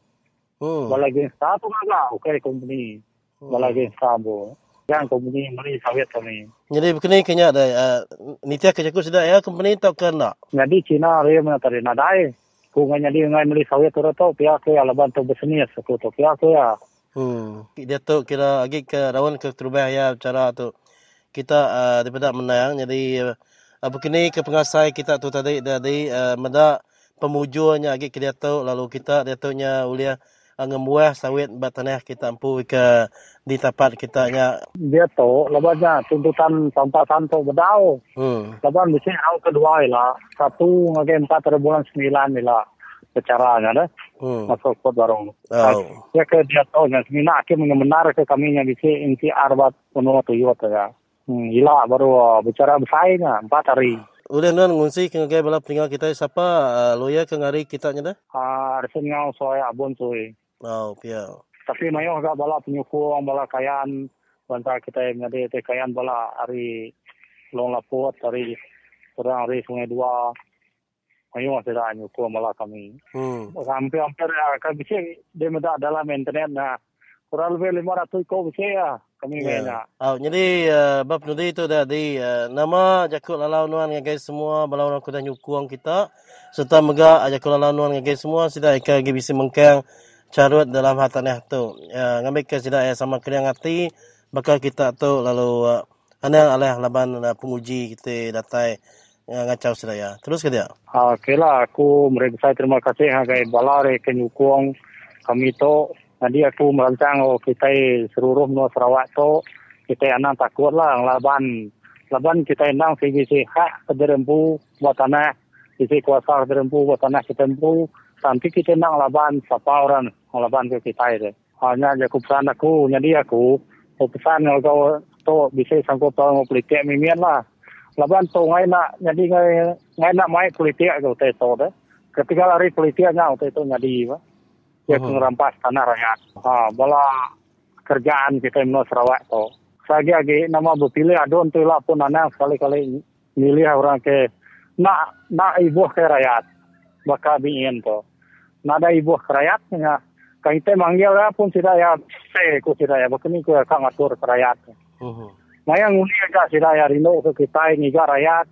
Hmm. Bala geng ngaga okay company. Bala geng stambu. Yang company meli sawiat kami. Jadi begini kenya ada uh, nitia kerja ku sudah ya company tak kena. Jadi Cina rem na tadi nadai. Ku ngai jadi ngai meli sawiat tu to pia ke alaban tu bisnis aku tu pia ke ya. Hmm. Dia tu kira lagi ke rawan ke terubah ya cara tu kita uh, daripada menang jadi uh, begini ke pengasai kita tu tadi tadi uh, meda pemujuannya lagi ke dia tu lalu kita dia tu nya ulia uh, ngemuah sawit bat tanah kita ampu ke di tempat kita nya Dia tu labannya tuntutan tampasan tu bedau. hmm. Laban bisa hal kedua lah. Satu ngagai empat bulan sembilan lah. Secaranya dah. Hmm. Masuk kod barong. Oh. Ya ke dia tahu yang semina akhir mengemenar ke kami yang bisa inti arbat penuh tuyut ya. Hmm, ila baru uh, bicara bersaingnya empat hari. Udah nuan ngunsi ke ngai bala peninggal kita siapa uh, loya ke ngari kita nya dah. Ah, uh, ngau soy abon soy. Oh, pia. Tapi mayo agak bala penyukung bala kayaan banta kita yang ada te kayaan bala hari long lapot hari orang hari sungai dua mayo sudah nyukung bala kami. Hmm. Hampir-hampir ya, kan bisa dia minta dalam internet nah kurang lebih lima ratus kau bisa ya kami yeah. Ya. Oh, jadi uh, bab nudi itu dah di uh, nama jakut lalau nuan ngagai semua balau orang kuda nyukung kita serta mega jakut lalau nuan ngagai semua sida ika gi bisi mengkang carut dalam hataneh tu. Ya, ngambil ke sida ya sama kena ngati bakal kita tu lalu uh, ana aleh laban uh, penguji kita datai uh, ngacau sida ya. Terus ke dia. Ah, okay lah, aku mereka terima kasih. Ngagai balare kenyukung kami tu Jadi aku merancang oh kita seluruh Nusa Sarawak tu kita enang takut lah laban. Laban kita enang segi si hak kederempu buat tanah. Sisi kuasa kederempu buat tanah kita empu sampai kita enang laban siapa orang? Laban ke kita itu. Hanya aku pesan aku jadi aku. Aku pesan kalau tu bisa tahu mau politik mimian lah. Laban tu ngai nak jadi ngai ngai nak mai politik aku tu tu. Ketika lari politiknya aku tu jadi. Dia uh-huh. merampas tanah rakyat. Ha, bala kerjaan kita di Sarawak tu. Sagi lagi nama berpilih adon tu lah pun anak sekali-kali milih orang ke nak nak ibu ke rakyat. Baka biin tu. Nak ada ibu ke rakyat nya. Kau kita manggil lah pun tidak ya se ku tidak ya. Bukan ni ku akan ngatur rakyat. Uh-huh. Maya nguni aja tidak ya rino ke kita ini rakyat.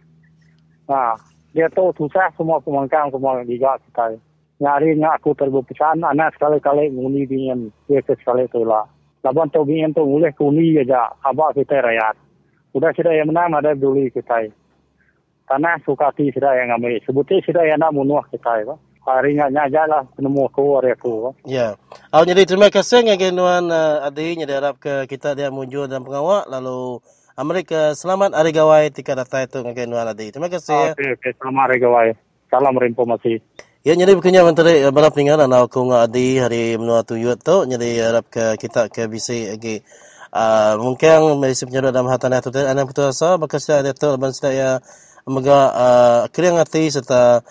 Nah, dia tu susah semua pemangkang semua juga kita nyari nga aku terbepesan anak sekali-kali nguni bingin dia ke sekali tu lah. Laban tu bingin tu mulai kuni aja abah kita rakyat. Udah sudah yang menang ada duli kita. Tanah sukati sudah yang ambil. Sebutnya sudah yang nak munuh kita. Ba. Hari nya aja lah penemu aku hari aku. Ya. Oh, jadi terima kasih ngagai nuan uh, adi nya diharap ke kita dia muncul dan pengawak lalu Amerika selamat hari gawai tika data itu ngagai nuan adi. Terima kasih. Okey, okay, selamat hari gawai. Salam informasi. Ya jadi bukannya menteri balap tinggal dan aku ngah adi hari menua tuyut tu jadi harap ke kita ke bisi lagi uh, mungkin mesti penyedot dalam hatan itu tu anak putus asa bakal saya ada tu lepas saya mega uh, kering hati serta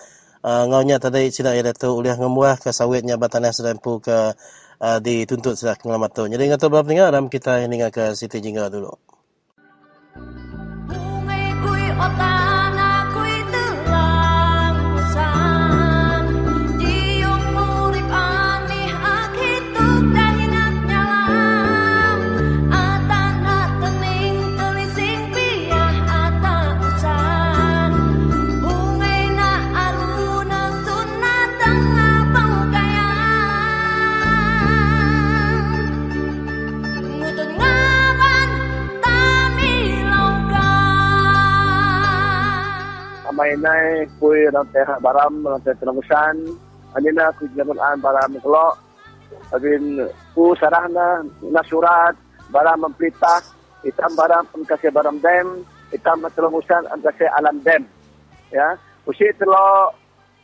uh, ngaunya tadi sida ada tu oleh ngemuah ke sawitnya batanah sedang pu ke uh, dituntut sudah ngelamat tu jadi ngatu balap tinggal dalam kita ini ke Siti Jingga dulu. Murip mainai pui orang teh baram orang teh. Anina ku jaman an baram kelok. Abin ku sarahna na surat baram memperintah hitam baram kasih baram dem hitam telangusan kasih alam dem. Ya, usi telo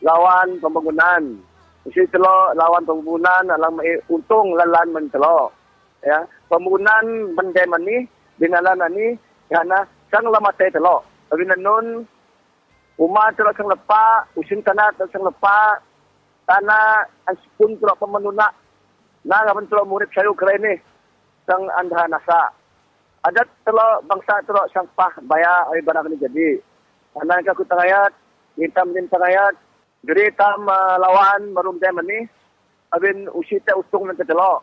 lawan pembangunan. Usi telo lawan pembangunan alam eh, untung lalan mentelo. Ya, pembangunan mendem ni dengan lan ni karena sang lama teh telo. Abin nun Rumah telok sang lepak, usin tanah telok sang lepak, tanah an sepun telok pemenuna. Nah, ngapan telok murid sayu kera ini, sang andha nasa. Ada telok bangsa telok sang pah bayar ay barang ini jadi. Karena aku tengayat, hitam din tengayat, jadi tam uh, lawan barum dem ini, abin usi teh usung nanti telok.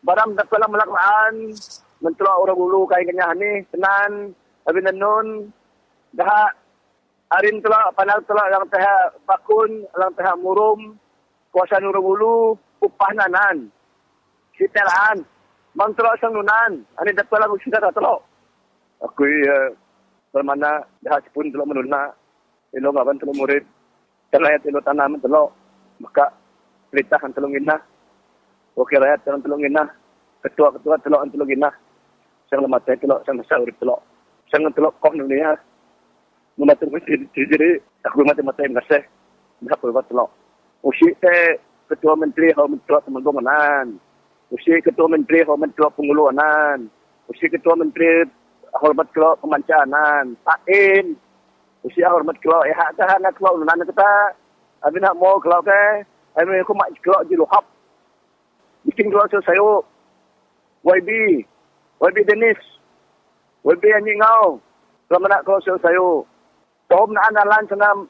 Baram dapat lah melakmaan, mentelok orang bulu kain kenyah ni, tenan, abin nun, dah Arin telah panal telah lang teh bakun, lang teh murum, kuasa nuru bulu, upah nanan. Sitelaan, mang telah sang nunan, dapat lang sida telah. Aku ya permana dah pun telah menuna, ilo ngaban telah murid, telah ya ilo tanam telah, maka perintah kan telah ngina, wakil rakyat telah telah ngina, ketua-ketua telah telah ngina, sang lemah telah, sang urip telah, sang telah kok dunia, mematu jadi jadi aku mati mati ngasih dah perbuat lo. Usi te ketua menteri hau menteri pembangunan. Usi ketua menteri hau menteri penguluanan. Usi ketua menteri hormat kelo pemancanan. Pakin. Usi hormat kelo eh hak dah nak kelo nan kita. Abi nak mau kelo ke. Abi aku mak kelo di luhap. Bikin kelo saya YB. YB Dennis. YB anjing ngau. Kalau nak kelo saya Tom na sana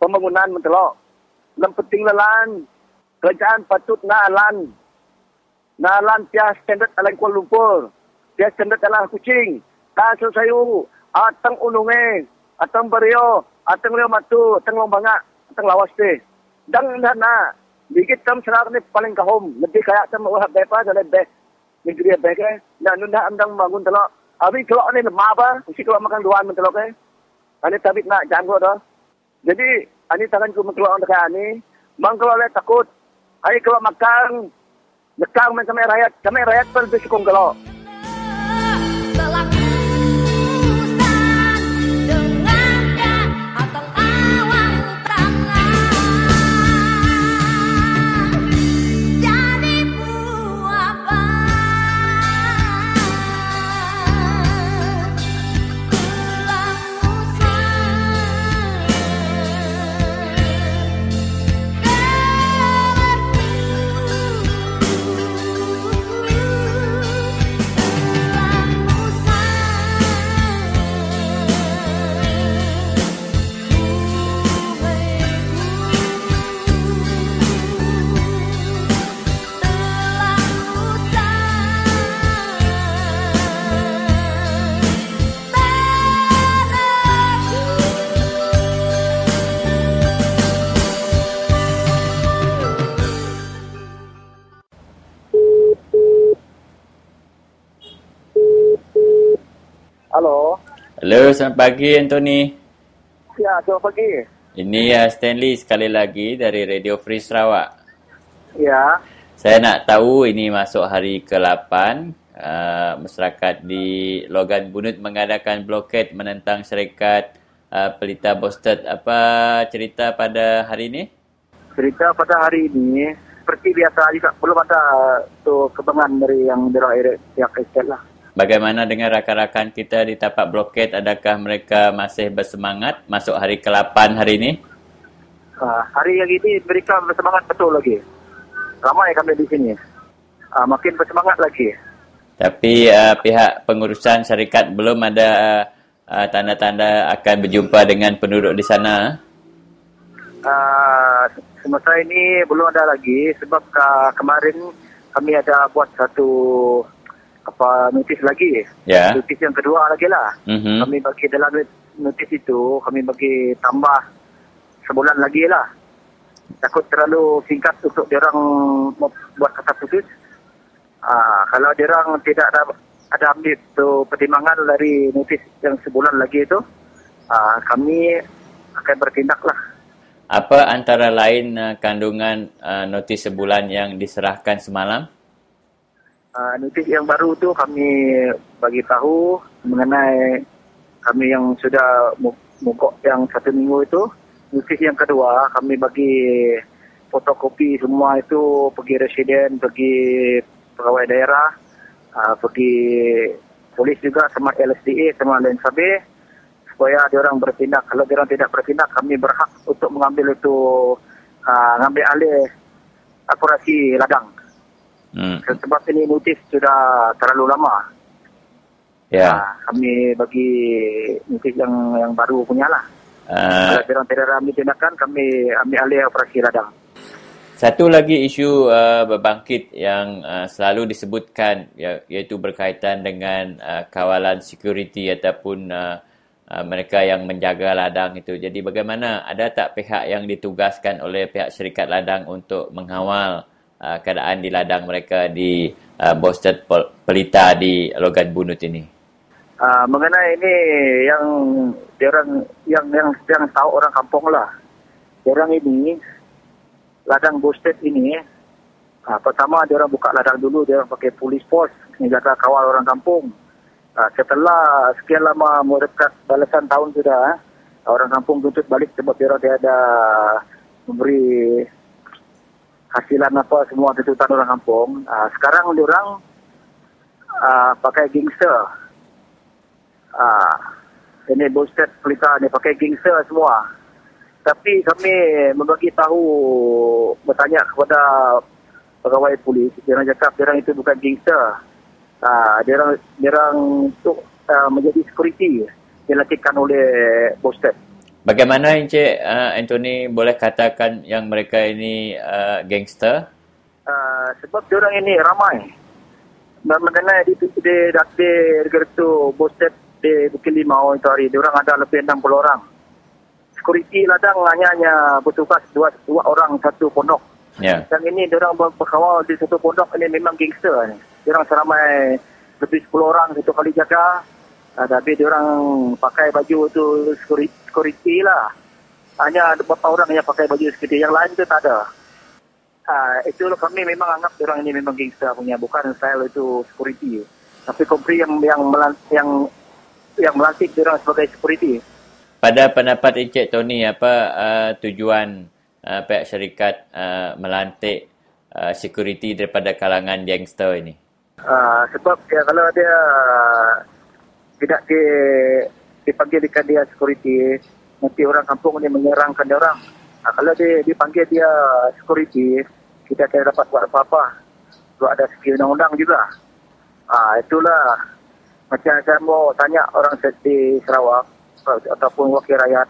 pembangunan mentelok. Lem penting lelan. Kerajaan patut na alan. Na alan tiah standard alan Kuala Lumpur. Tiah standard alan kucing. Tak sayu. Atang ununge. Atang berio. Atang leo matu. Atang lombanga. Atang lawas te. Dang na na. Bigit tam serak ni paling kahom. Lebih kaya tam uhap bepa dan lebih. Negeri bek eh. Na nunda amdang bangun telok. Abi kelok ni lemah apa? Mesti kelok makan duan mentelok eh. Ani tabit nak janggut dah. Jadi, ani tangan ku mengeluar dekat ani. Mang kalau takut. Ani kalau makan. Lekang main kami rakyat. Kami rakyat pun sukung kalau. Selamat pagi Anthony. Ya, selamat pagi. Ini uh, Stanley sekali lagi dari Radio Free Sarawak. Ya. Saya nak tahu ini masuk hari ke-8. Uh, masyarakat di Logan Bunut mengadakan blokad menentang syarikat uh, pelita Boston. Apa cerita pada hari ini? Cerita pada hari ini, seperti biasa juga, belum ada tu kebangan dari yang dari pihak estate lah. Bagaimana dengan rakan-rakan kita di tapak blokad? Adakah mereka masih bersemangat masuk hari ke-8 hari ini? Uh, hari yang ini mereka bersemangat betul lagi. Ramai kami di sini. Uh, makin bersemangat lagi. Tapi uh, pihak pengurusan syarikat belum ada uh, uh, tanda-tanda akan berjumpa dengan penduduk di sana. Uh, semasa ini belum ada lagi sebab uh, kemarin kami ada buat satu apa notis lagi. Ya. Notis yang kedua lagi lah. Mhm. Kami bagi dalam notis itu kami bagi tambah sebulan lagi lah. Takut terlalu singkat untuk diorang mau buat kata putus. Ah, kalau diorang tidak ada ada update tu pertimbangan dari notis yang sebulan lagi itu, ah, kami akan bertindak lah. Apa antara lain uh, kandungan uh, notis sebulan yang diserahkan semalam? Uh, notis yang baru tu kami bagi tahu mengenai kami yang sudah mogok yang satu minggu itu. Notis yang kedua kami bagi fotokopi semua itu pergi residen, pergi pegawai daerah, uh, pergi polis juga sama LSDA sama lain sabi supaya orang bertindak. Kalau orang tidak bertindak, kami berhak untuk mengambil itu uh, mengambil alih operasi ladang. Hmm. Sebab ini notis sudah terlalu lama. Ya. Uh, kami bagi notis yang yang baru punya lah. Uh, Kalau tidak ambil tindakan, kami ambil alih operasi ladang. Satu lagi isu uh, berbangkit yang uh, selalu disebutkan ya, iaitu berkaitan dengan uh, kawalan security ataupun uh, uh, mereka yang menjaga ladang itu. Jadi bagaimana ada tak pihak yang ditugaskan oleh pihak syarikat ladang untuk mengawal uh, keadaan di ladang mereka di uh, Boston Pelita di Logan Bunut ini? Uh, mengenai ini yang orang yang yang yang tahu orang kampung lah. Orang ini ladang boosted ini uh, pertama dia orang buka ladang dulu dia orang pakai police post menjaga kawal orang kampung. Uh, setelah sekian lama mendekat balasan tahun sudah orang kampung tuntut balik sebab dia ada memberi hasilan apa semua tuntutan orang kampung. Uh, sekarang orang uh, pakai gangster. Ah, ini boosted pelita ni pakai gangster semua. Tapi kami membagi tahu bertanya kepada pegawai polis, dia orang cakap dia orang itu bukan gangster. Ah, dia orang untuk uh, menjadi security dilatihkan oleh boosted. Bagaimana Encik uh, Anthony boleh katakan yang mereka ini uh, gangster? Uh, sebab orang ini ramai. Dan mengenai di di di, Gertu boosted di Bukit Limau itu hari, orang ada lebih 60 orang. Security ladang hanya hanya bertugas dua, dua orang satu pondok. Ya. Yang ini orang ber- berkawal di satu pondok ini memang gangster. Dia orang seramai lebih 10 orang satu kali jaga. Uh, tapi orang pakai baju tu security, security lah. Hanya ada beberapa orang yang pakai baju security. Yang lain tu tak ada. Uh, itu kami memang anggap orang ini memang gangster punya. Bukan style itu security. Tapi kompri yang yang melan, yang yang melantik orang sebagai security. Pada pendapat Encik Tony, apa uh, tujuan uh, pihak syarikat uh, melantik uh, security daripada kalangan gangster ini? Uh, sebab dia kalau dia tidak di, dipanggilkan dia security, nanti orang kampung ni menyerangkan dia orang. Uh, kalau dia dipanggil dia security, kita tidak dapat buat apa-apa. Sebab ada segi undang-undang juga. Uh, itulah macam saya mau tanya orang di Sarawak ataupun wakil rakyat,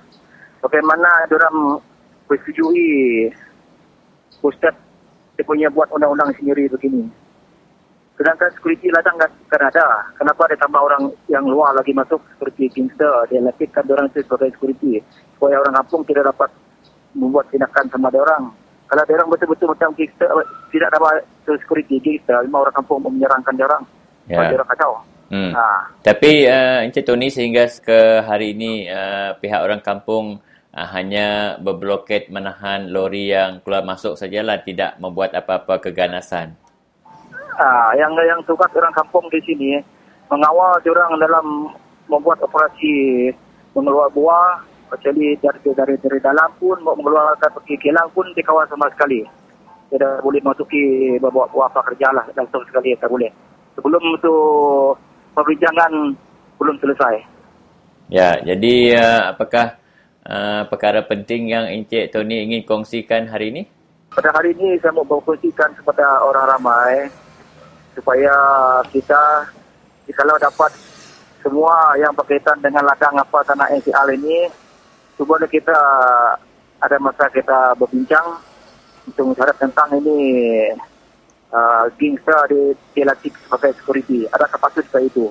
bagaimana orang bersetujui Ustaz dia punya buat undang-undang sendiri begini. Sedangkan security ladang kan, ada. Kenapa dia tambah orang yang luar lagi masuk seperti gangster. Dia latihkan orang itu sebagai security. Supaya orang kampung tidak dapat membuat tindakan sama dia orang. Kalau dia orang betul-betul macam gangster, tidak dapat security gangster, lima orang kampung menyerangkan dia orang. Ya. Dia orang kacau. Hmm. Ha. Tapi uh, Encik Tony sehingga ke hari ini uh, pihak orang kampung uh, hanya berbloket menahan lori yang keluar masuk sajalah tidak membuat apa-apa keganasan. Ah, yang yang tugas orang kampung di sini mengawal orang dalam membuat operasi mengeluar buah, kecuali dari dari dari dalam pun mau mengeluarkan pergi kilang pun dikawal sama sekali. Tidak boleh masuki bawa buah apa kerja lah langsung sekali tak boleh. Sebelum itu perbincangan belum selesai. Ya, jadi uh, apakah uh, perkara penting yang Encik Tony ingin kongsikan hari ini? Pada hari ini saya mau berkongsikan kepada orang ramai supaya kita kalau dapat semua yang berkaitan dengan ladang apa tanah NCL ini cuba kita ada masa kita berbincang untuk mencarat tentang ini uh, gangster di, dilatih sebagai security. Ada sepatut seperti itu.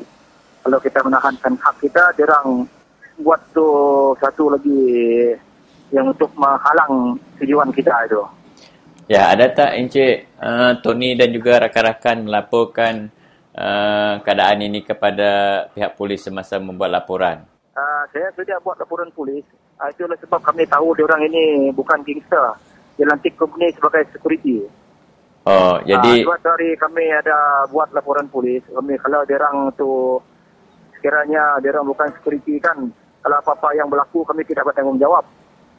Kalau kita menahankan hak kita, dia orang buat tu satu lagi yang untuk menghalang tujuan kita itu. Ya, ada tak Encik uh, Tony dan juga rakan-rakan melaporkan uh, keadaan ini kepada pihak polis semasa membuat laporan? Uh, uh, saya sudah buat laporan polis. Uh, itulah sebab kami tahu dia orang ini bukan gangster. Dia lantik company sebagai security. Oh, jadi Ah, sebab dari kami ada buat laporan polis. Kami kalau dia orang tu sekiranya dia orang bukan security kan, kalau apa-apa yang berlaku kami tidak bertanggungjawab.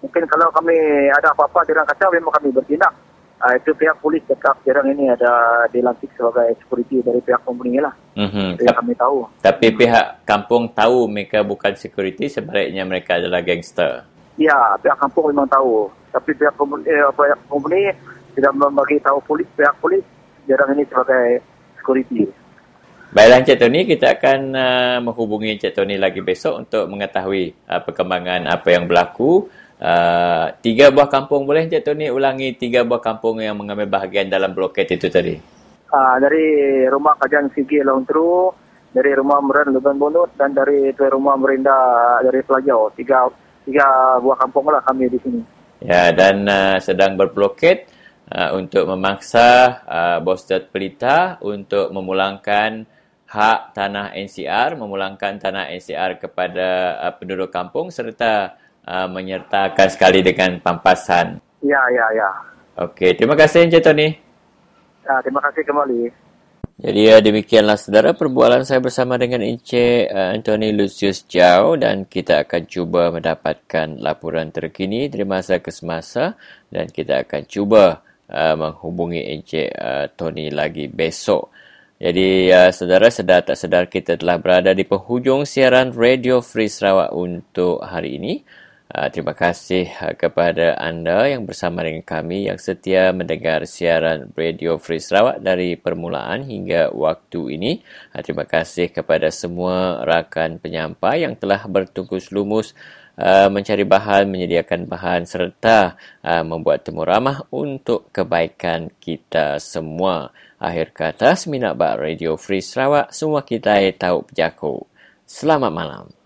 Mungkin kalau kami ada apa-apa dia orang kata memang kami bertindak. Ah, itu pihak polis cakap dia orang ini ada dilantik sebagai security dari pihak company lah. Mhm. Itu yang kami tahu. Tapi pihak kampung tahu mereka bukan security, sebaliknya mereka adalah gangster. Ya, pihak kampung memang tahu. Tapi pihak company, eh, pihak company tidak membagi tahu polis, pihak polis dia orang ini sebagai security. Baiklah Encik Tony, kita akan uh, menghubungi Encik Tony lagi besok untuk mengetahui uh, perkembangan apa yang berlaku. Uh, tiga buah kampung, boleh Encik Tony ulangi tiga buah kampung yang mengambil bahagian dalam bloket itu tadi? Ah, dari rumah kajian Sigi Launtru, dari rumah Meran Luban Bonut dan dari tuan rumah Merinda dari Pelajau. Tiga tiga buah kampung lah kami di sini. Ya, dan uh, sedang berbloket uh, untuk memaksa uh, Bos Dat Pelita untuk memulangkan hak tanah NCR, memulangkan tanah NCR kepada uh, penduduk kampung serta uh, menyertakan sekali dengan pampasan. Ya, ya, ya. Okey, terima kasih Encik Tony. Ah, terima kasih kembali. Jadi ya, demikianlah saudara perbualan saya bersama dengan Encik uh, Anthony Lucius Jau dan kita akan cuba mendapatkan laporan terkini dari masa ke semasa dan kita akan cuba uh, menghubungi Encik uh, Tony lagi besok. Jadi uh, saudara sedar tak sedar kita telah berada di penghujung siaran Radio Free Sarawak untuk hari ini. Uh, terima kasih uh, kepada anda yang bersama dengan kami yang setia mendengar siaran Radio Free Sarawak dari permulaan hingga waktu ini. Uh, terima kasih kepada semua rakan penyampai yang telah bertungkus lumus mencari bahan, menyediakan bahan serta membuat temu ramah untuk kebaikan kita semua. Akhir kata, Seminak Bak Radio Free Sarawak, semua kita tahu berjaku. Selamat malam.